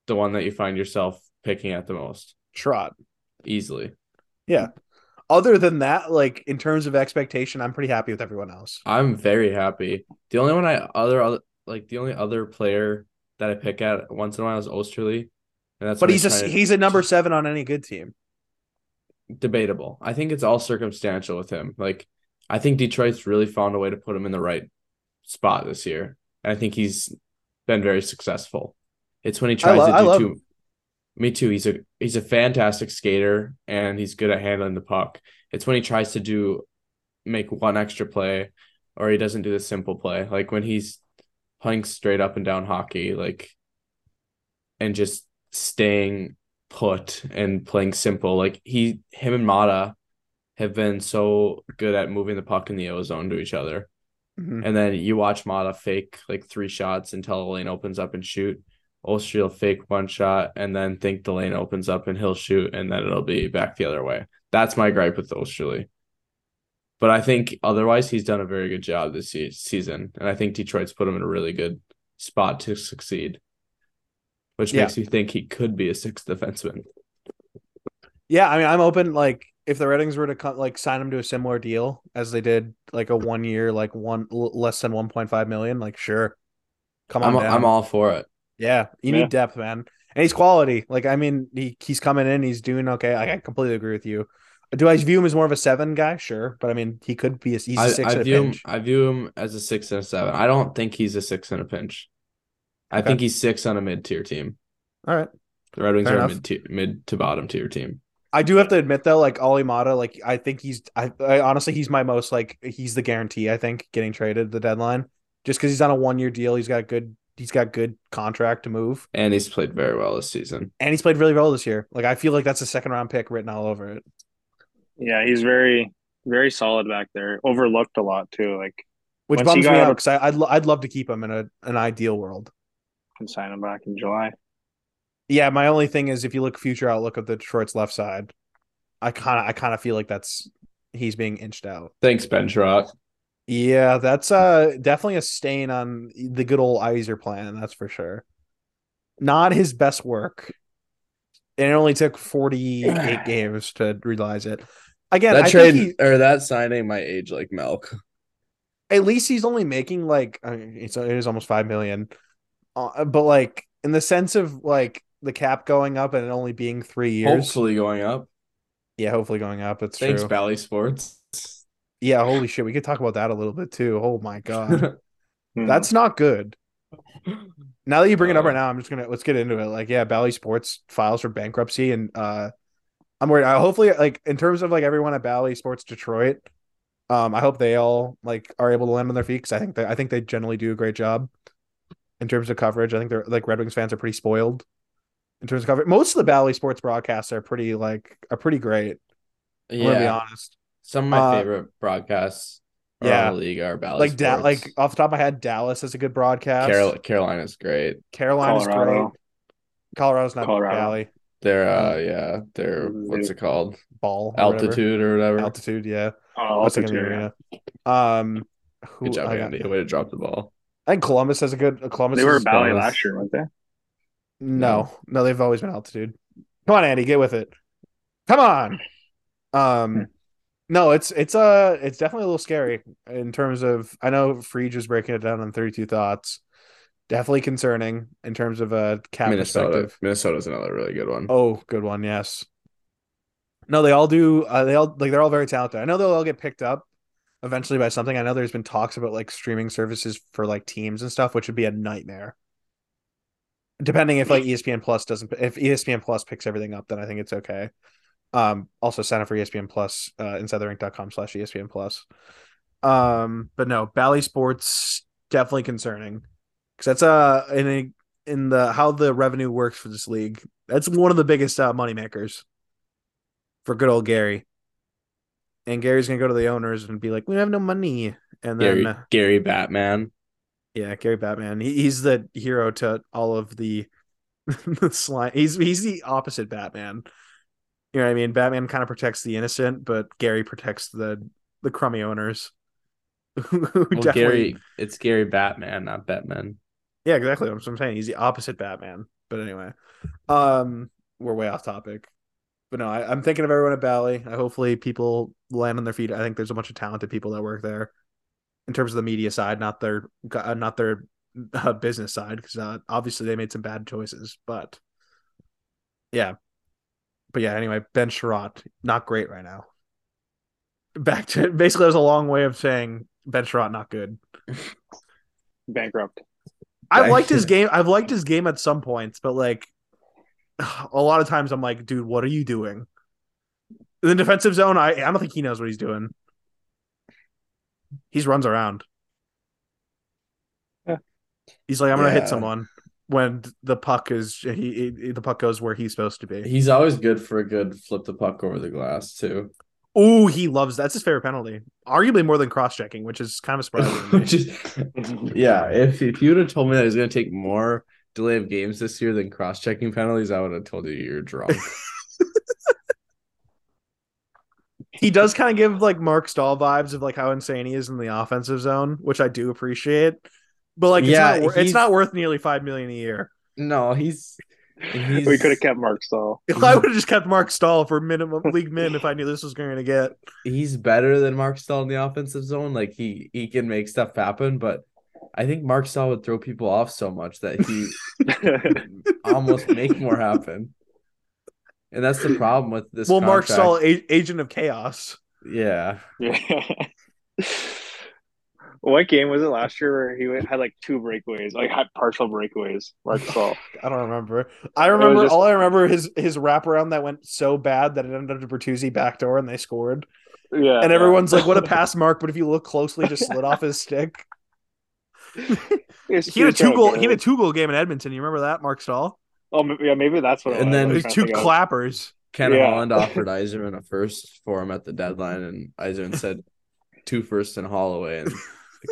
the one that you find yourself picking at the most? Trot. Easily. Yeah. Other than that, like in terms of expectation, I'm pretty happy with everyone else. I'm very happy. The only one I other, other like the only other player that I pick at once in a while is Oesterle. But he's a to... he's a number seven on any good team. Debatable. I think it's all circumstantial with him. Like I think Detroit's really found a way to put him in the right spot this year. And I think he's been very successful. It's when he tries to do too. Him. Me too. He's a he's a fantastic skater and he's good at handling the puck. It's when he tries to do make one extra play or he doesn't do the simple play. Like when he's playing straight up and down hockey, like and just staying put and playing simple. Like he him and Maatta have been so good at moving the puck in the O zone to each other. Mm-hmm. And then you watch Maatta fake like three shots until the lane opens up and shoot. Oesterle will fake one shot and then think the lane opens up and he'll shoot and then it'll be back the other way. That's my gripe with Oesterle. But I think otherwise he's done a very good job this season. And I think Detroit's put him in a really good spot to succeed, which yeah. makes you think he could be a sixth defenseman. Yeah, I mean, I'm open. Like, if the Red Wings were to come, like sign him to a similar deal as they did, like a one year, like one less than 1.5 million, like sure, come on. I'm, I'm all for it. Yeah, you yeah. need depth, man. And he's quality. Like I mean, he he's coming in, he's doing okay. Like, I completely agree with you. Do I view him as more of a seven guy? Sure, but I mean, he could be a he's a I, six. I, view him. I view him as a six and a seven. I don't think he's a six and a pinch. I okay. think he's six on a mid tier team. All right. The Red Wings Fair are mid mid to bottom tier team. I do have to admit though, like Olli Maatta, like I think he's I, I, honestly he's my most like he's the guarantee, I think, getting traded the deadline. Just because he's on a one year deal, he's got good he's got good contract to move. And he's played very well this season. And he's played really well this year. Like I feel like that's a second round pick written all over it. Yeah, he's very very solid back there. Overlooked a lot too. Like which bums me out because I'd I'd love to keep him in a an ideal world. And sign him back in July. Yeah, my only thing is if you look future outlook of the Detroit's left side, I kind of I kind of feel like that's he's being inched out. Thanks, Ben Chiarot. Yeah, that's uh definitely a stain on the good old Yzer plan. That's for sure. Not his best work. And it only took 48 games to realize it. Again, that I trade he, or that signing might age like milk. At least he's only making like I mean, it's it is almost five million, uh, but like in the sense of like the cap going up and it only being three years, hopefully going up. Yeah, hopefully going up. It's thanks, true. Bally Sports. Yeah, holy shit, we could talk about that a little bit too. Oh my god, hmm. that's not good. Now that you bring it up right uh. now, I'm just gonna let's get into it. Like, yeah, Bally Sports files for bankruptcy, and uh I'm worried. I hopefully, like in terms of like everyone at Bally Sports Detroit, um, I hope they all like are able to land on their feet because I think they, I think they generally do a great job in terms of coverage. I think they're like Red Wings fans are pretty spoiled in terms of coverage. Most of the Bally Sports broadcasts are pretty like are pretty great. I'm yeah, to be honest. Some of my uh, favorite broadcasts yeah. league are Bally like da- like off the top of my head, Dallas is a good broadcast. Carol- Carolina's great. Carolina's Colorado. great. Colorado's not Colorado. Bally. They're uh yeah, they're what's it called? Ball or altitude whatever. or whatever. Altitude, yeah. Oh, altitude, yeah. Um who, good job, Andy. Way to drop the ball. I think Columbus has a good Columbus. They were Bally last year, weren't they? No, no, they've always been altitude. Come on, Andy, get with it. Come on. Um hmm. no, it's it's uh it's definitely a little scary in terms of I know Frege was breaking it down on 32 thoughts definitely concerning in terms of a cap Minnesota. perspective. Minnesota's another really good one. Oh, good one. Yes. No, they all do. Uh, they all like they're all very talented. I know they'll all get picked up eventually by something. I know there's been talks about like streaming services for like teams and stuff, which would be a nightmare. Depending if like ESPN Plus doesn't, if ESPN Plus picks everything up, then I think it's okay. Um, also sign up for ESPN Plus, uh, insidetherink.com slash ESPN Plus. Um, but no, Bally Sports definitely concerning because that's uh in a, in the how the revenue works for this league. That's one of the biggest uh, money makers for good old Gary. And Gary's gonna go to the owners and be like, "We have no money." And then Gary, uh, Gary Batman, yeah, Gary Batman. He, he's the hero to all of the the slime. He's he's the opposite Batman. You know what I mean? Batman kind of protects the innocent, but Gary protects the the crummy owners. well, Gary, it's Gary Bettman, not Batman. Yeah, exactly. What I'm saying. He's the opposite Batman. But anyway, um, we're way off topic. But no, I, am thinking of everyone at Bally. I hopefully people land on their feet. I think there's a bunch of talented people that work there, in terms of the media side, not their uh, not their uh, business side, because uh, obviously they made some bad choices. But yeah, but yeah. Anyway, Ben Chiarot, not great right now. Back to basically, that was a long way of saying Ben Chiarot, not good. Bankrupt. I've liked his game. I've liked his game at some points, but like a lot of times I'm like, dude, what are you doing? In the defensive zone, I, I don't think he knows what he's doing. He runs around. Yeah. He's like, I'm gonna hit someone when the puck is he, he, the puck goes where he's supposed to be. He's always good for a good flip the puck over the glass too. Oh, he loves that's his favorite penalty, arguably more than cross checking, which is kind of surprising. which is, yeah, if if you would have told me that he's going to take more delay of games this year than cross checking penalties, I would have told you you're drunk. he does kind of give like Marc Staal vibes of like how insane he is in the offensive zone, which I do appreciate. But like, yeah, it's not, it's not worth nearly five million a year. No, he's we could have kept Marc Staal. If I would have just kept Marc Staal for minimum league min if I knew this was going to get. He's better than Mark Staal in the offensive zone. Like he he can make stuff happen, but I think Marc Staal would throw people off so much that he almost make more happen. And that's the problem with this. Well, Marc Staal, a- agent of chaos. Yeah. Yeah. What game was it last year where he had like two breakaways, like had partial breakaways? Marc Staal. I don't remember. I remember just... all I remember his his wraparound that went so bad that it ended up to Bertuzzi backdoor and they scored. Yeah, and everyone's yeah. like, "What a pass, Mark!" But if you look closely, just slid off his stick. he had a two goal. He had a two goal game in Edmonton. You remember that, Marc Staal? Oh yeah, maybe that's what. And then there's two clappers. Ken yeah. Holland offered Yzerman a first for him at the deadline, and Yzerman said two firsts and Holloway, and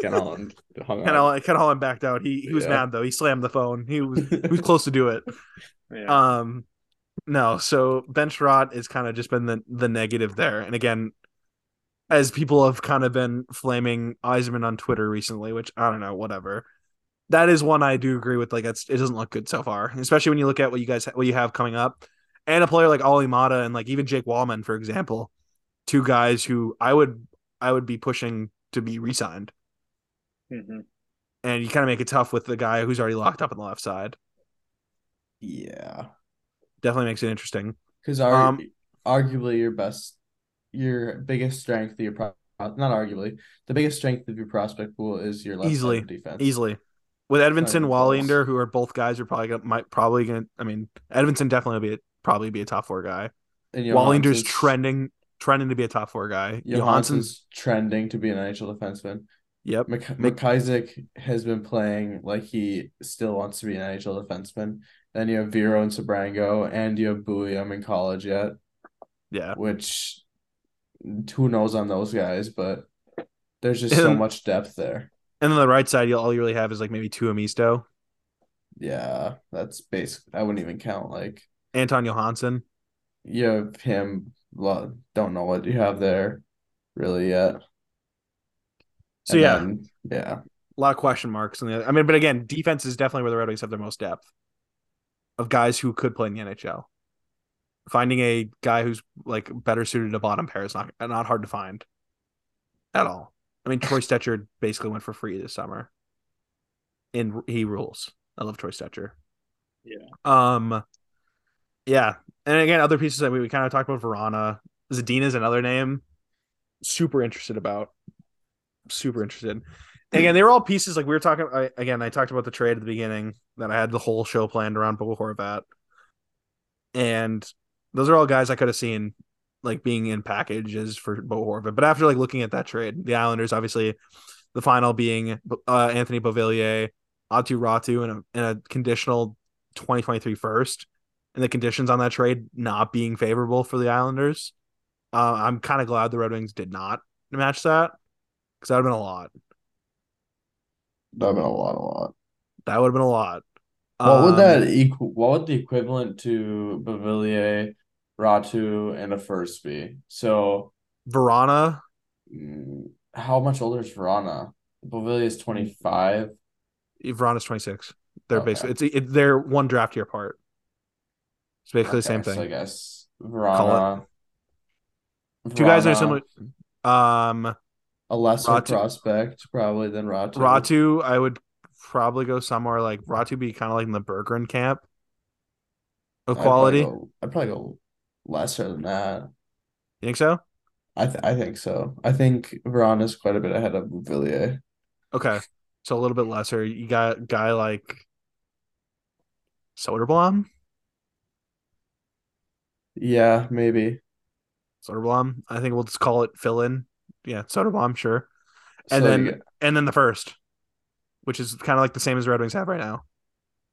Ken Holland hung Ken, Holland, Ken Holland backed out. He he was yeah. mad though. He slammed the phone. He was he was close to do it. Yeah. Um, no. So Ben Chiarot has kind of just been the the negative there. And again, as people have kind of been flaming Yzerman on Twitter recently, which I don't know, whatever. That is one I do agree with. Like, it's, it doesn't look good so far, especially when you look at what you guys what you have coming up, and a player like Olli Maatta and like even Jake Walman, for example, two guys who I would I would be pushing to be re-signed. Mm-hmm. And you kind of make it tough with the guy who's already locked up on the left side. Yeah, definitely makes it interesting. Because um, arguably your best your biggest strength of your pro- not arguably the biggest strength of your prospect pool is your left easily defense. Easily, with Edvinsson, Wallinder, who are both guys are probably gonna might probably gonna. I mean, Edvinsson definitely be a, probably be a top four guy. And Wallinder's trending trending to be a top four guy. Johansson's trending to be an NHL defenseman. Yep. Mc- McIsaac has been playing like he still wants to be an NHL defenseman. Then you have Viro and Sebrango, and you have Buium in college yet. Yeah. Which who knows on those guys, but there's just and, so much depth there. And then the right side, you all you really have is like maybe Tuomisto. Yeah, that's basic. I wouldn't even count like Anton Johansson. You have him. Don't know what you have there, really yet. So and yeah, then, yeah, a lot of question marks. And I mean, but again, defense is definitely where the Red Wings have their most depth of guys who could play in the NHL finding a guy who's like better suited to bottom pair is not not hard to find at all. I mean, Troy Stecher basically went for free this summer, and he rules. I love Troy Stecher. Yeah. Um. Yeah, and again, other pieces that we, we kind of talked about. Zadina is another name. Super interested about. Super interested. And again, they were all pieces like we were talking. I, again, I talked about the trade at the beginning that I had the whole show planned around Bo Horvat, and those are all guys I could have seen like being in packages for Bo Horvat. But after like looking at that trade, the Islanders obviously the final being uh, Anthony Beauvillier, Aatu Räty and a, in a conditional 2023 first, and the conditions on that trade not being favorable for the Islanders. Uh, I'm kind of glad the Red Wings did not match that because that would have been a lot. That would have been a lot, a lot. That would have been a lot. What um, would that equal? What would the equivalent to Beauvillier Räty, and a first be. So Vrana. Mm, how much older is Vrana? Beauvillier is 25. Vrana's 26. They're okay. basically it's it, they're one draft year apart. It's basically okay, the same thing. So I guess Vrana. Two guys are similar. Um, a lesser Räty. prospect probably than Räty. Räty, I would probably go somewhere like Räty be kind of like in the Berggren camp of quality. I'd probably go, I'd probably go lesser than that. You think so? I th- I think so. I think Veron is quite a bit ahead of Villiers. Okay, so a little bit lesser. You got a guy like Soderblom. Yeah, maybe Soderblom. I think we'll just call it fill in. Yeah, Soderblom, sure. And so then get... and then the first, which is kind of like the same as Red Wings have right now.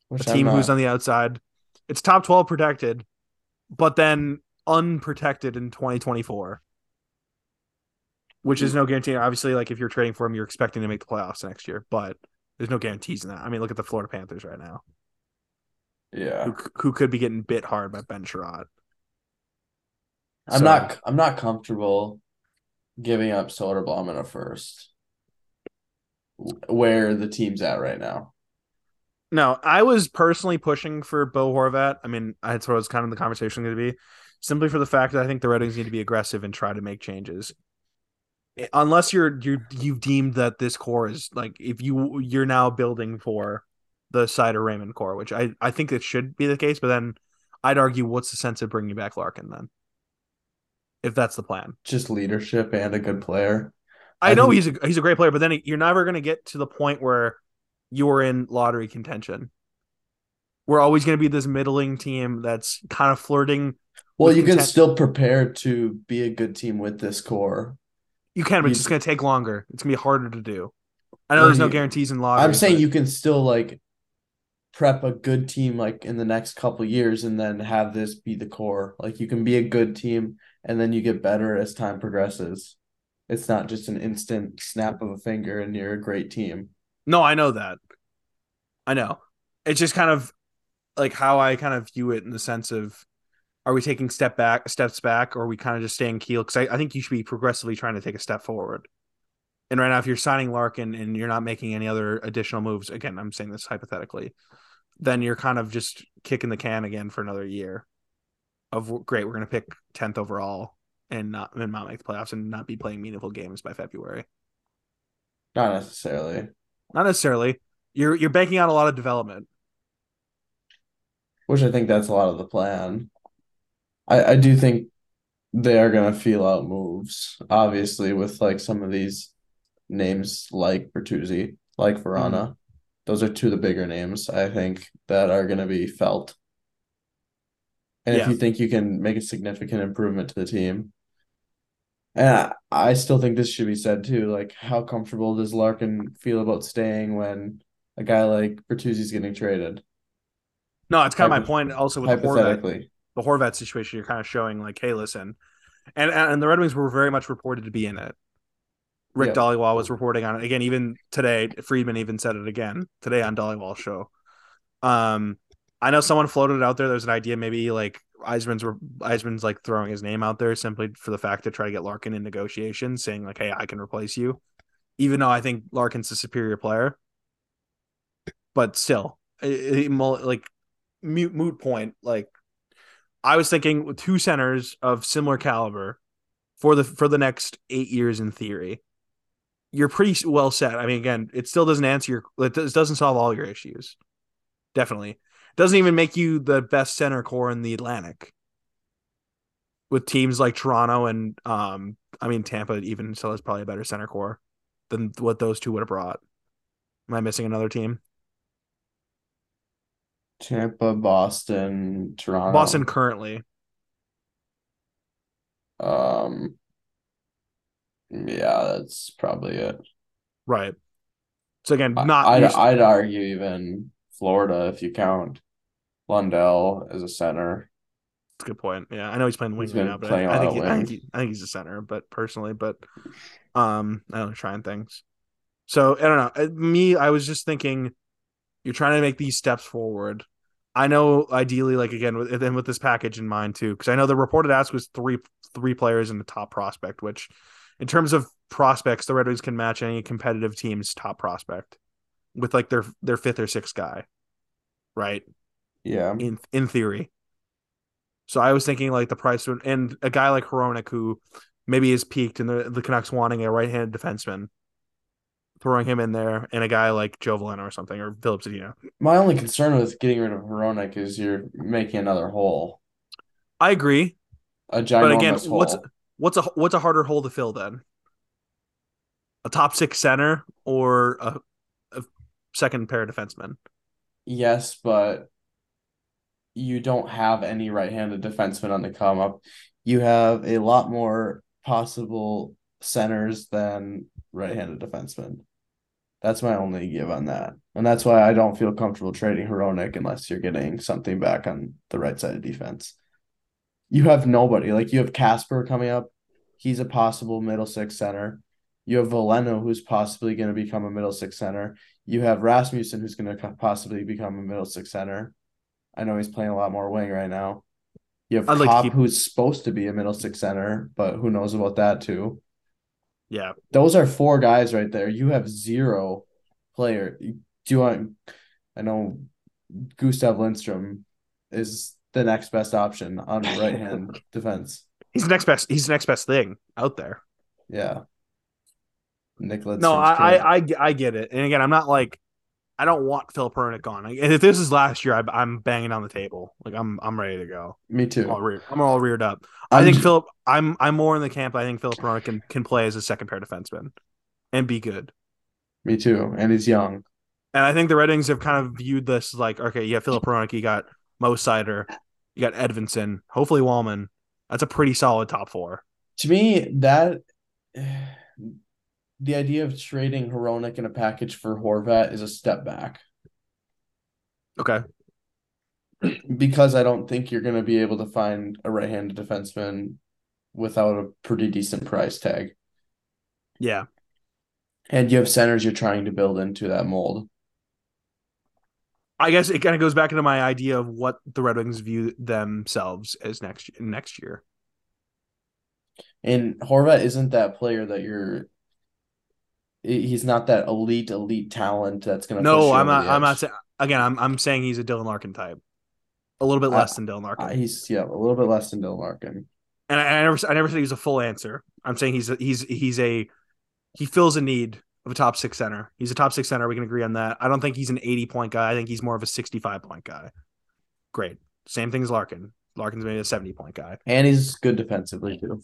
Which a team who's on the outside. It's top twelve protected, but then unprotected in 2024, which is mm-hmm. no guarantee. Obviously, like if you're trading for him, you're expecting to make the playoffs next year, but there's no guarantees in that. I mean, look at the Florida Panthers right now. Yeah, who, who could be getting bit hard by Ben Chiarot. I'm so, not. I'm not comfortable giving up Soderblom in a first. Where the team's at right now. No, I was personally pushing for Bo Horvat. I mean, I thought it was kind of the conversation going to be simply for the fact that I think the Red Wings need to be aggressive and try to make changes. Eh, unless you're you you've deemed that this core is like if you you're now building for the Seider Raymond core, which I I think it should be the case, but then I'd argue what's the sense of bringing back Larkin then? If that's the plan, just leadership and a good player. I, I know think... he's a he's a great player, but then you're never going to get to the point where you're in lottery contention. We're always going to be this middling team that's kind of flirting well, you can still prepare to be a good team with this core. You can, but it's just going to take longer. It's going to be harder to do. I know there's no guarantees in lottery. I'm saying but... you can still like prep a good team like in the next couple years and then have this be the core. Like you can be a good team and then you get better as time progresses. It's not just an instant snap of a finger and you're a great team. No, I know that. I know. It's just kind of like how I kind of view it in the sense of are we taking step back steps back or are we kind of just staying keel? Because I, I think you should be progressively trying to take a step forward. And right now, if you're signing Larkin and you're not making any other additional moves, again, I'm saying this hypothetically, then you're kind of just kicking the can again for another year. Of great, we're going to pick tenth overall and not and not make the playoffs and not be playing meaningful games by February. Not necessarily. Not necessarily. You're you're banking on a lot of development. Which I think that's a lot of the plan. I, I do think they are gonna feel out moves, obviously, with like some of these names like Bertuzzi, like Vrana. Mm-hmm. Those are two of the bigger names I think that are gonna be felt. And yeah. if you think you can make a significant improvement to the team, and I, I still think this should be said too. Like, how comfortable does Larkin feel about staying when a guy like Bertuzzi's getting traded? No, it's kind of my point. Also, with hypothetically, the Horvat, the Horvat situation, you're kind of showing like, hey, listen, and and the Red Wings were very much reported to be in it. Rick yep. Dhaliwal was reporting on it again. Even today, Friedman even said it again today on Dhaliwal's show. Um, I know someone floated it out there. There's an idea maybe like Yzerman's Yzerman's like throwing his name out there simply for the fact to try to get Larkin in negotiations, saying like, "Hey, I can replace you," even though I think Larkin's a superior player. But still, like mute moot point. Like I was thinking, with two centers of similar caliber for the for the next eight years in theory, you're pretty well set. I mean, again, it still doesn't answer your. It doesn't solve all your issues. Definitely it doesn't even make you the best center core in the Atlantic. With teams like Toronto and um, I mean Tampa even still has probably a better center core than what those two would have brought. Am I missing another team? Tampa, Boston, Toronto. Boston currently. Um yeah, that's probably it. Right. So again, not I'd, I'd argue even Florida if you count Lundell as a center. That's a good point. Yeah, I know he's playing wing right now, but I, I, think he, I, think he, I think he's a center. But personally, but um, I don't know, trying things. So I don't know. Uh, me, I was just thinking, you're trying to make these steps forward. I know, ideally, like again, with, then with this package in mind too, because I know the reported ask was three three players in the top prospect, which, in terms of prospects, the Red Wings can match any competitive team's top prospect with like their their fifth or sixth guy, right? Yeah. In in theory. So I was thinking like the price would, and a guy like Hronek who maybe is peaked and the, the Canucks wanting a right handed defenseman, throwing him in there, and a guy like Joe Veleno or something or Filip Zadina. My only concern with getting rid of Hronek is you're making another hole. I agree. A giant. But again, hole. what's what's a what's a harder hole to fill then? A top six center or a, a second pair of defensemen? Yes, but you don't have any right-handed defensemen on the come up. You have a lot more possible centers than right-handed defensemen. That's my only give on that. And that's why I don't feel comfortable trading Hronek unless you're getting something back on the right side of defense. You have nobody. Like you have Kasper coming up. He's a possible middle six center. You have Veleno, who's possibly going to become a middle six center. You have Rasmussen, who's going to possibly become a middle six center. I know he's playing a lot more wing right now. You have I'd Copp, like keep... who's supposed to be a middle six center, but who knows about that too. Yeah, those are four guys right there. You have zero player. Do you want? I know Gustav Lindstrom is the next best option on right hand defense. He's the next best. He's the next best thing out there. Yeah. Nicholas. No, I, I, I I get it. And again, I'm not like I don't want Filip Hronek gone. If this is last year, I, am banging on the table. Like I'm, I'm ready to go. Me too. I'm all, reared, I'm all reared up. i i think just... Filip. I'm, I'm more in the camp. I think Filip Hronek can can play as a second pair defenseman, and be good. Me too. And he's young. And I think the Red Wings have kind of viewed this like, okay, have Filip Hronek, you got Mo Seider, you got Edvinsson, hopefully Walman. That's a pretty solid top four. To me, that the idea of trading Hronek in a package for Horvat is a step back. Okay. Because I don't think you're going to be able to find a right-handed defenseman without a pretty decent price tag. Yeah. And you have centers you're trying to build into that mold. I guess it kind of goes back into my idea of what the Red Wings view themselves as next next year. And Horvat isn't that player that you're. He's not that elite elite talent that's gonna. No, I'm not. I'm not saying again. I'm I'm saying he's a Dylan Larkin type, a little bit less than Dylan Larkin. he's yeah, a little bit less than Dylan Larkin. And I, I never I never said he was a full answer. I'm saying he's a, he's he's a he fills a need of a top six center. He's a top six center. We can agree on that. I don't think he's an 80 point guy. I think he's more of a 65 point guy. Great. Same thing as Larkin. Larkin's maybe a 70 point guy. And he's good defensively too.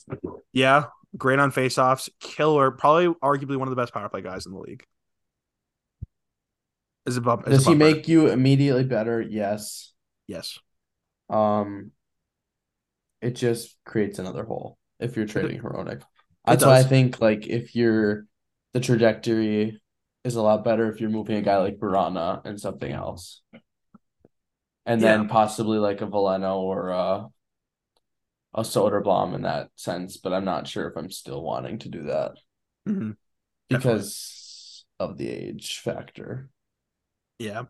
Yeah. Great on faceoffs. Killer. Probably arguably one of the best power play guys in the league. Is it bump, Does he make you immediately better? Yes. Yes. Um it just creates another hole if you're trading Hronek. That's why I think like if you're the trajectory is a lot better if you're moving a guy like Vrana and something else. And yeah. then possibly like a Veleno or a, a Soderblom in that sense, but I'm not sure if I'm still wanting to do that mm-hmm. because of the age factor. Yeah.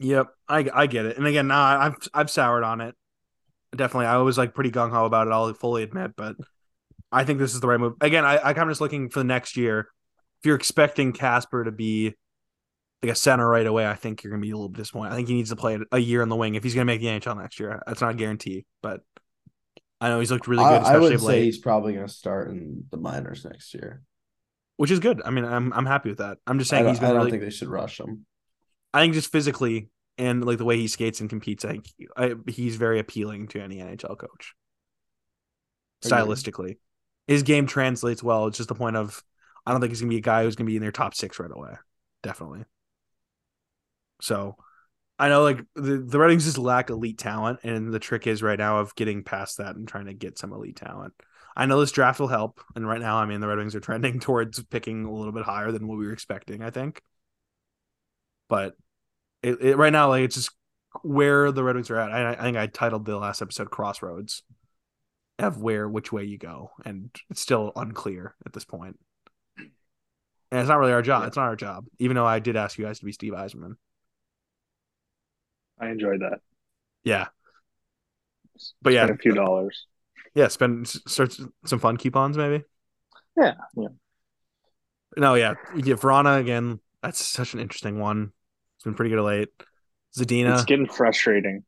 Yep, I I get it. And again, now I've I've soured on it. Definitely, I was like pretty gung ho about it. I'll fully admit, but I think this is the right move. Again, I, I kind of just looking for the next year. If you're expecting Kasper to be like a center right away, I think you're gonna be a little disappointed. I think he needs to play a year in the wing if he's gonna make the NHL next year. That's not a guarantee, but I know he's looked really good. I, I would say he's probably gonna start in the minors next year, which is good. I mean, I'm I'm happy with that. I'm just saying I he's. I don't really, think they should rush him. I think just physically and like the way he skates and competes, I think I, he's very appealing to any NHL coach. Stylistically, his game translates well. It's just the point of I don't think he's gonna be a guy who's gonna be in their top six right away. Definitely. So I know like the, the Red Wings just lack elite talent, and the trick is right now of getting past that and trying to get some elite talent. I know this draft will help, and right now, I mean, the Red Wings are trending towards picking a little bit higher than what we were expecting. I think, but it, it right now, like it's just where the Red Wings are at. I, I think I titled the last episode "Crossroads." of where which way you go, and it's still unclear at this point. And it's not really our job. It's not our job, even though I did ask you guys to be Steve Yzerman. I enjoyed that. Yeah, but yeah, a few dollars. Yeah, spend start some fun coupons maybe. Yeah, yeah. No, yeah, yeah. Vrana again. That's such an interesting one. It's been pretty good late. Zadina. It's getting frustrating.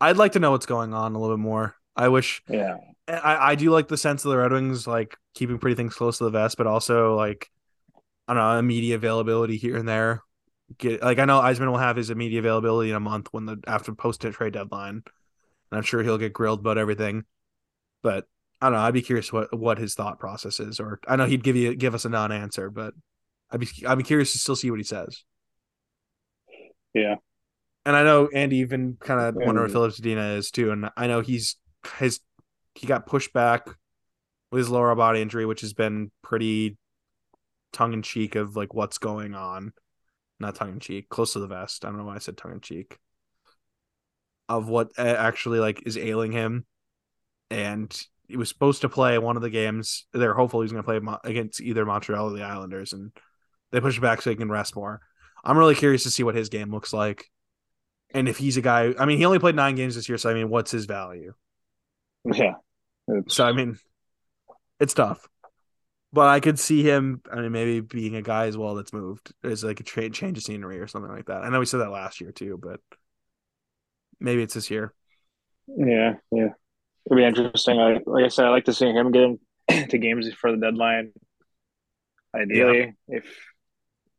I'd like to know what's going on a little bit more. I wish. Yeah. I, I do like the sense of the Red Wings like keeping pretty things close to the vest, but also like I don't know immediate availability here and there. Get like I know Yzerman will have his immediate availability in a month when the after post trade deadline, and I'm sure he'll get grilled about everything. But I don't know. I'd be curious what what his thought process is, or I know he'd give you give us a non answer, but I'd be I'd be curious to still see what he says. Yeah. And I know Andy even kind of wonder what Filip Zadina is too, and I know he's his he got pushed back with his lower body injury, which has been pretty tongue in cheek of like what's going on. Not tongue in cheek, close to the vest. I don't know why I said tongue in cheek. Of what uh, actually like is ailing him, and he was supposed to play one of the games. They're hopeful he's going to play against either Montreal or the Islanders, and they push back so he can rest more. I'm really curious to see what his game looks like, and if he's a guy. I mean, he only played nine games this year, so I mean, what's his value? Yeah. It's... So I mean, it's tough. But I could see him. I mean, maybe being a guy as well that's moved is like a trade change of scenery or something like that. I know we said that last year too, but maybe it's this year. Yeah, yeah, it'd be interesting. I, like I said, I like to see him get into games before the deadline. Ideally, yeah. if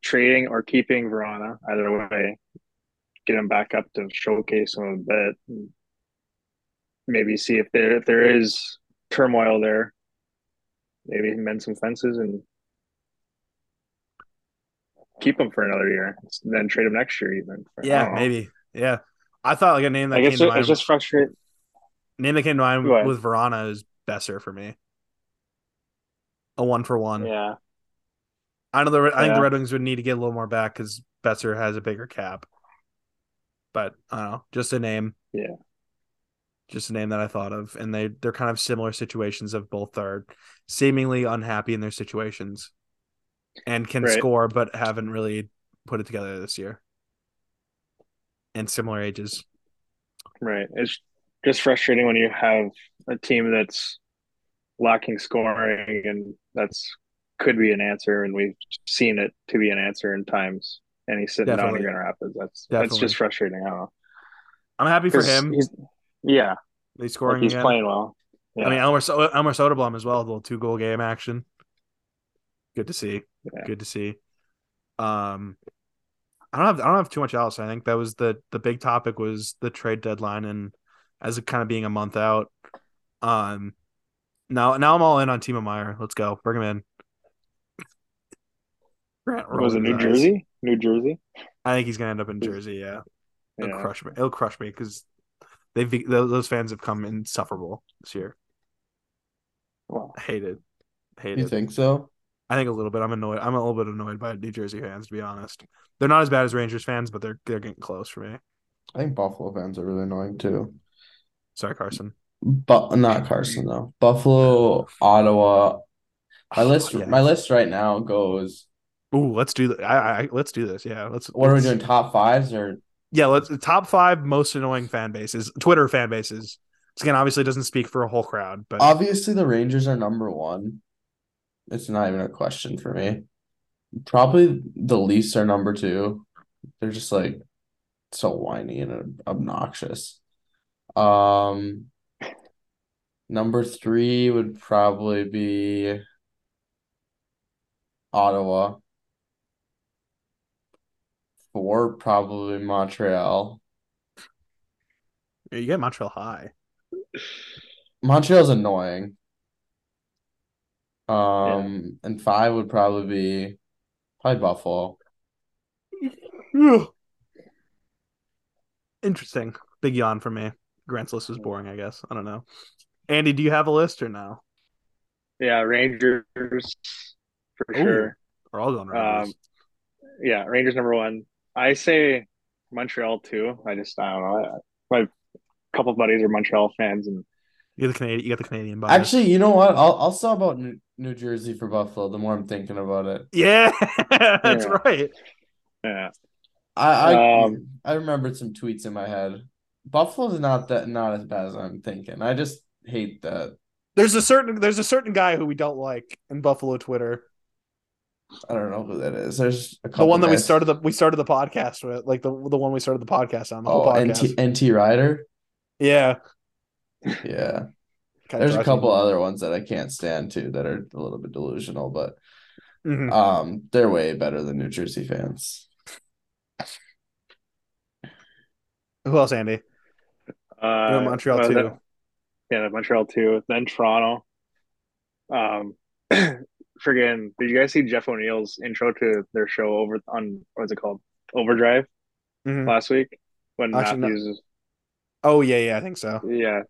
trading or keeping Vrana, either way, get him back up to showcase him a bit maybe see if there if there is turmoil there. Maybe mend some fences and keep him for another year, then trade him next year even. Yeah, maybe. Yeah, I thought like a name that I guess came it, to mind. just frustrating. Name that came to mind with Vrana is Boeser for me. A one for one. Yeah. I know the I think the Red Wings would need to get a little more back because Boeser has a bigger cap. But I don't know, just a name. Yeah just a name that I thought of, and they they're kind of similar situations of both are seemingly unhappy in their situations, and can right. score but haven't really put it together this year, and similar ages. Right. It's just frustrating when you have a team that's lacking scoring, and that's could be an answer, and we've seen it to be an answer in times. And he's sitting Definitely. down in Grand Rapids. That's Definitely. that's just frustrating. I don't know. I'm happy for him. Yeah, he's scoring. Like he's again. playing well. Yeah. I mean, Elmer Elmer Soderblom as well. A little two goal game action. Good to see. Yeah. Good to see. Um, I don't have I don't have too much else. I think that was the the big topic was the trade deadline and as it kind of being a month out. Um, now now I'm all in on Timo Meier. Let's go. Bring him in. Grant was it New eyes. Jersey? New Jersey. I think he's gonna end up in Jersey. Yeah, it'll yeah. crush me. It'll crush me because they've those fans have come insufferable this year. Wow. Hated. Hated. You think so? I think a little bit. I'm annoyed. I'm a little bit annoyed by New Jersey fans, to be honest. They're not as bad as Rangers fans, but they're they're getting close for me. I think Buffalo fans are really annoying too. Sorry, Carson. But not Carson though. Buffalo, Ottawa. My list. Yeah. My list right now goes Ooh, let's do that. I, I, let's do this. Yeah, let's. What let's, are we doing? Top fives or? Yeah, let's top five most annoying fan bases. Twitter fan bases. Again, obviously doesn't speak for a whole crowd, but obviously the Rangers are number one. It's not even a question for me. Probably the Leafs are number two. They're just like so whiny and obnoxious. Um, number three would probably be Ottawa four, probably Montreal. You get Montreal high. Montreal's annoying. Um, yeah. and five would probably be probably Buffalo. Interesting. Big yawn for me. Grant's list was boring, I guess. I don't know. Andy, do you have a list or no? Yeah, Rangers for Ooh, sure. We're all going Rangers. Um, yeah, Rangers number one. I say Montreal too. I just I don't know. My couple of buddies are Montreal fans, and you got the Canadian. You got the Canadian. Bias. Actually, you know what? I'll I'll say about New, New Jersey for Buffalo. The more I'm thinking about it. Yeah, that's yeah. right. Yeah. I I, um, I remembered some tweets in my head. Buffalo's not that not as bad as I'm thinking. I just hate that. There's a certain there's a certain guy who we don't like in Buffalo Twitter. I don't know who that is. There's a couple. The one that guys. we started the we started the podcast with, like the the one we started the podcast on. The oh, podcast. NT NT Rider. Yeah. Yeah. There's a couple other ones that I can't stand too that are a little bit delusional, but mm-hmm. um, they're way better than New Jersey fans. Who else, Andy? Uh, you know, Montreal uh, too. yeah, Montreal too. Then Toronto. Um, friggin' did you guys see Jeff O'Neill's intro to their show over on what's it called? Overdrive mm-hmm. last week when Actually, Matthews. Oh yeah, yeah, I think so. Yeah.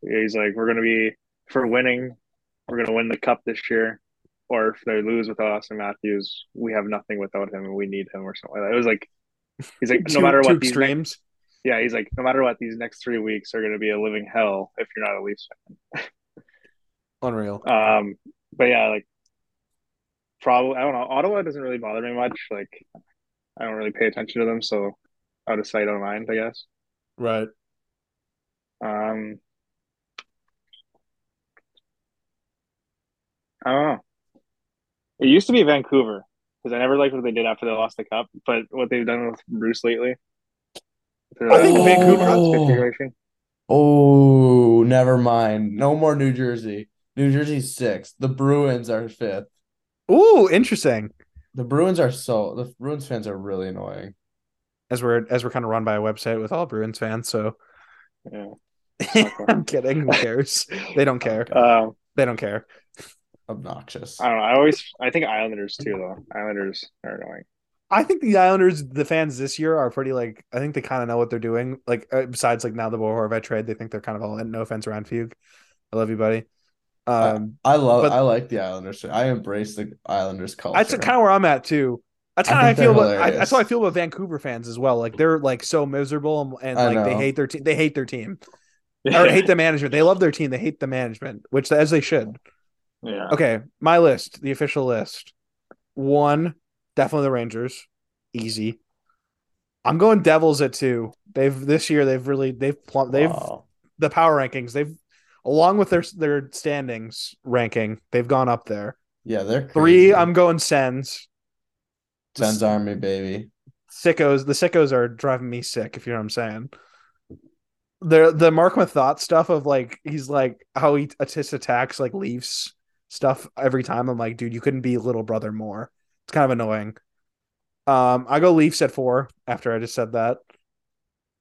He's like, We're gonna be for winning, we're gonna win the cup this year. Or if they lose without Auston Matthews, we have nothing without him and we need him or something like that. It was like he's like, no matter what these extremes. Next, yeah, he's like, no matter what, these next three weeks are gonna be a living hell if you're not a Leafs fan. Unreal. Um, but yeah, like probably I don't know. Ottawa doesn't really bother me much. Like I don't really pay attention to them, so out of sight, out of mind, I guess. Right. Um. I don't know. It used to be Vancouver because I never liked what they did after they lost the cup, but what they've done with Bruce lately. I think Vancouver. Oh, never mind. No more New Jersey. New Jersey's sixth. The Bruins are fifth. Ooh, interesting. The Bruins are so the Bruins fans are really annoying. As we're as we're kind of run by a website with all Bruins fans, so yeah. I'm kidding. Who cares? they don't care. Um, they don't care. Obnoxious. I don't know. I always I think Islanders too though. Islanders are annoying. I think the Islanders, the fans this year are pretty like. I think they kind of know what they're doing. Like uh, besides, like now the Bo Horvat trade, they think they're kind of all in. No offense, Ryan Fugue. I love you, buddy. Um, I, I love. But, I like the Islanders. I embrace the Islanders culture. That's kind of where I'm at too. That's how I, I feel about. I, that's how I feel about Vancouver fans as well. Like they're like so miserable and, and like know. they hate their team. They hate their team. or hate the management. They love their team. They hate the management, which as they should. Yeah. Okay, my list, the official list. One, definitely the Rangers, easy. I'm going Devils at two. They've this year they've really they've plumped they've wow. the power rankings they've along with their their standings ranking they've gone up there. Yeah, they're crazy. three. I'm going Sens. Sens Army baby. Sickos. The sickos are driving me sick. If you know what I'm saying. The the Marc Methot stuff of like he's like how he just attacks like Leafs stuff every time. I'm like, dude, you couldn't be little brother more. It's kind of annoying. Um, I go Leafs at four after I just said that.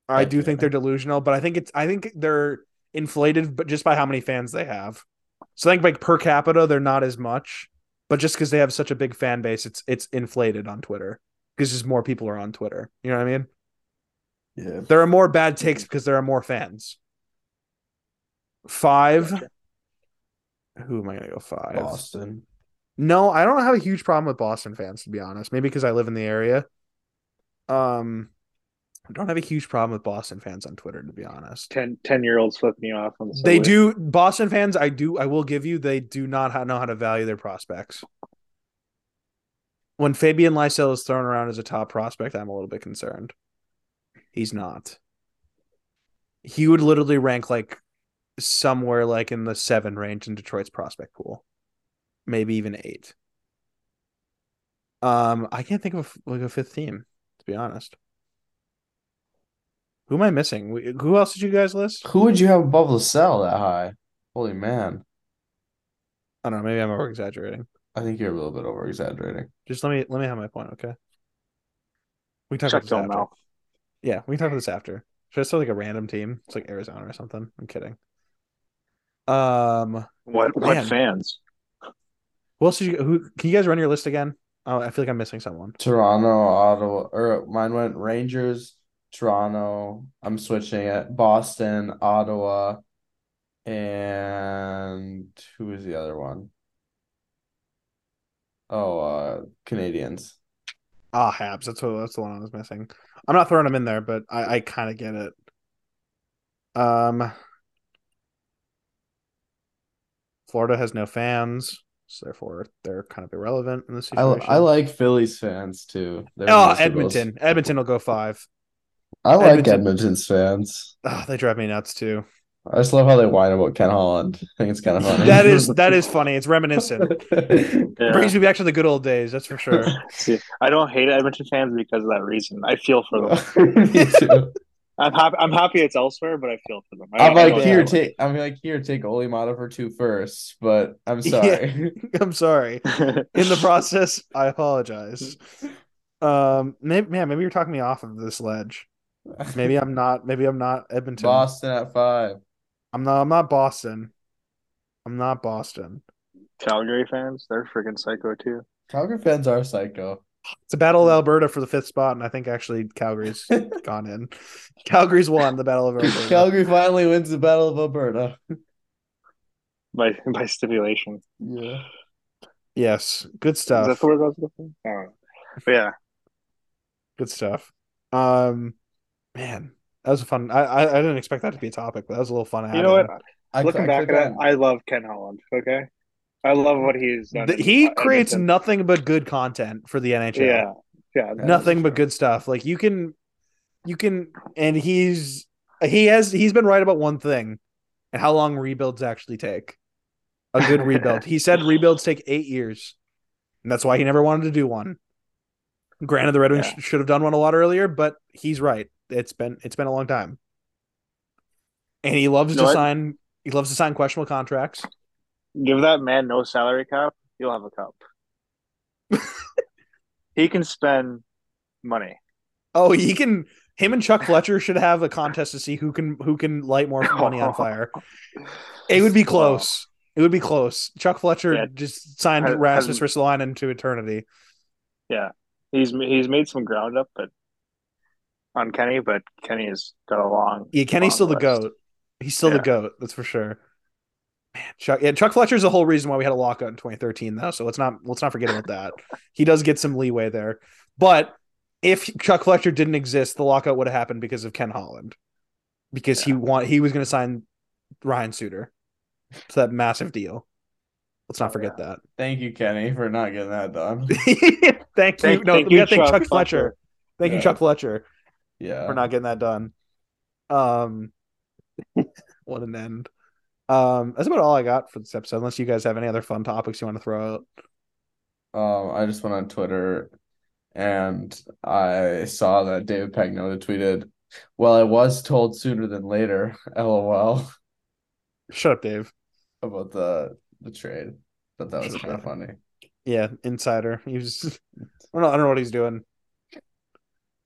I do think they're delusional, but I think it's I think they're inflated, but just by how many fans they have. So I think like per capita, they're not as much, but just because they have such a big fan base, it's it's inflated on Twitter because just more people are on Twitter. You know what I mean? Yeah. There are more bad takes because there are more fans. Five. Who am I gonna go five? Boston. No, I don't have a huge problem with Boston fans to be honest. Maybe because I live in the area. Um, I don't have a huge problem with Boston fans on Twitter to be honest. 10, 10 year olds flip me off on the They do Boston fans. I do. I will give you. They do not know how to value their prospects. When Fabian Lysell is thrown around as a top prospect, I'm a little bit concerned. He's not. He would literally rank like somewhere like in the seven range in Detroit's prospect pool, maybe even eight. Um, I can't think of a, like a fifth team to be honest. Who am I missing? Who else did you guys list? Who would you have above Lysell that high? Holy man! I don't know. Maybe I'm over exaggerating. I think you're a little bit over exaggerating. Just let me let me have my point, okay? We talk Check about this after. Yeah, we can talk about this after. Should I start like a random team? It's like Arizona or something. I'm kidding. Um, what what man. fans? Who else did you? Who can you guys run your list again? Oh, I feel like I'm missing someone. Toronto, Ottawa, or mine went Rangers, Toronto. I'm switching it. Boston, Ottawa, and who is the other one? Oh, uh Canadiens. Ah, Habs. That's what that's the one I was missing. I'm not throwing them in there, but I, I kind of get it. Um, Florida has no fans, so therefore they're kind of irrelevant in this situation. I, I like Phillies fans too. They're oh, Edmonton. Edmonton will go five. I like Edmonton. Edmonton's fans. Oh, they drive me nuts too. I just love how they whine about Ken Holland. I think it's kind of funny. that is that is funny. It's reminiscent. yeah. Brings me back to the good old days. That's for sure. See, I don't hate Edmonton fans because of that reason. I feel for them. me too. I'm happy. I'm happy it's elsewhere, but I feel for them. I am like here, take. I'm like here, take Olli Maatta for two first, but I'm sorry. Yeah, I'm sorry. In the process, I apologize. Um, maybe, man, maybe you're talking me off of this ledge. Maybe I'm not. Maybe I'm not Edmonton. Boston at five. I'm not. I'm not Boston. I'm not Boston. Calgary fans, they're freaking psycho too. Calgary fans are psycho. It's a battle of Alberta for the fifth spot, and I think actually Calgary's gone in. Calgary's won the battle of Alberta. Calgary finally wins the battle of Alberta by by stipulation. Yeah. Yes, good stuff. Is that the word I was looking? Oh. Yeah, good stuff. Um, man, that was a fun. I, I, I didn't expect that to be a topic, but that was a little fun. You know what? I, Looking I, back at it, I love Ken Holland. Okay, I love what he's done. The, he creates Edmonton. nothing but good content for the NHL. Yeah, yeah, nothing but good stuff. Like you can, you can, and he's he has he's been right about one thing, and how long rebuilds actually take. A good rebuild. he said rebuilds take eight years, and that's why he never wanted to do one. Granted, the Red Wings yeah. should have done one a lot earlier, but he's right it's been it's been a long time. And he loves you know to what? sign he loves to sign questionable contracts. Give that man no salary cap, he'll have a cup. he can spend money. Oh, he can him and Chuck Fletcher should have a contest to see who can who can light more money on fire. It would be close. It would be close. Chuck Fletcher yeah. just signed has, Rasmus Ristolainen into eternity. Yeah, he's he's made some ground up, but on Kenny, but Kenny has got a long. Yeah, Kenny's long still list. the goat. He's still yeah. the goat. That's for sure. Man, Chuck. Yeah, Chuck Fletcher's the whole reason why we had a lockout in 2013, though. So let's not let's not forget about that. he does get some leeway there, but if Chuck Fletcher didn't exist, the lockout would have happened because of Ken Holland, because yeah. he want he was going to sign Ryan Suter. It's that massive deal. Let's not forget yeah. that. Thank you, Kenny, for not getting that done. thank you. no, thank we got to thank Chuck, Chuck Fletcher. Fletcher. Thank yeah. you, Chuck Fletcher. Yeah. We're not getting that done. Um what an end. Um, that's about all I got for this episode, unless you guys have any other fun topics you want to throw out. Um, I just went on Twitter and I saw that David Pagnotta tweeted, Well, I was told sooner than later, lol. Shut up, Dave. About the the trade. But that was kind of funny. Yeah, insider. He was I don't know, I don't know what he's doing.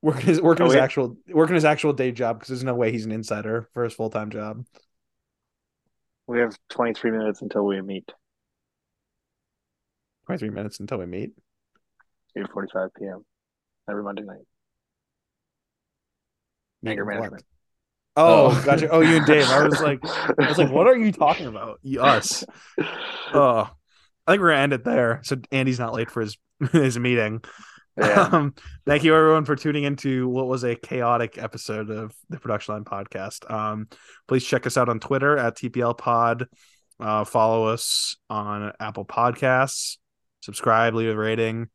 Working his working oh, his yeah. actual working his actual day job because there's no way he's an insider for his full time job. We have 23 minutes until we meet. 23 minutes until we meet. 8:45 p.m. every Monday night. Anger management. Oh, oh, gotcha. Oh, you and Dave. I was like, I was like, what are you talking about? Us. Oh, I think we're gonna end it there. So Andy's not late for his his meeting. Yeah. Um, thank you everyone for tuning into what was a chaotic episode of the Production Line podcast. Um, please check us out on Twitter at TPL Pod. Uh, follow us on Apple Podcasts. Subscribe, leave a rating.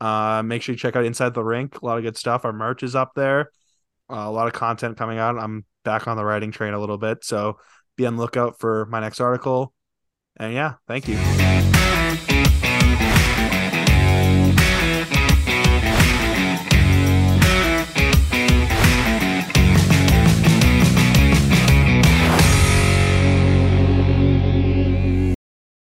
Uh, make sure you check out Inside the Rink. A lot of good stuff. Our merch is up there. Uh, a lot of content coming out. I'm back on the writing train a little bit, so be on lookout for my next article. And yeah, thank you.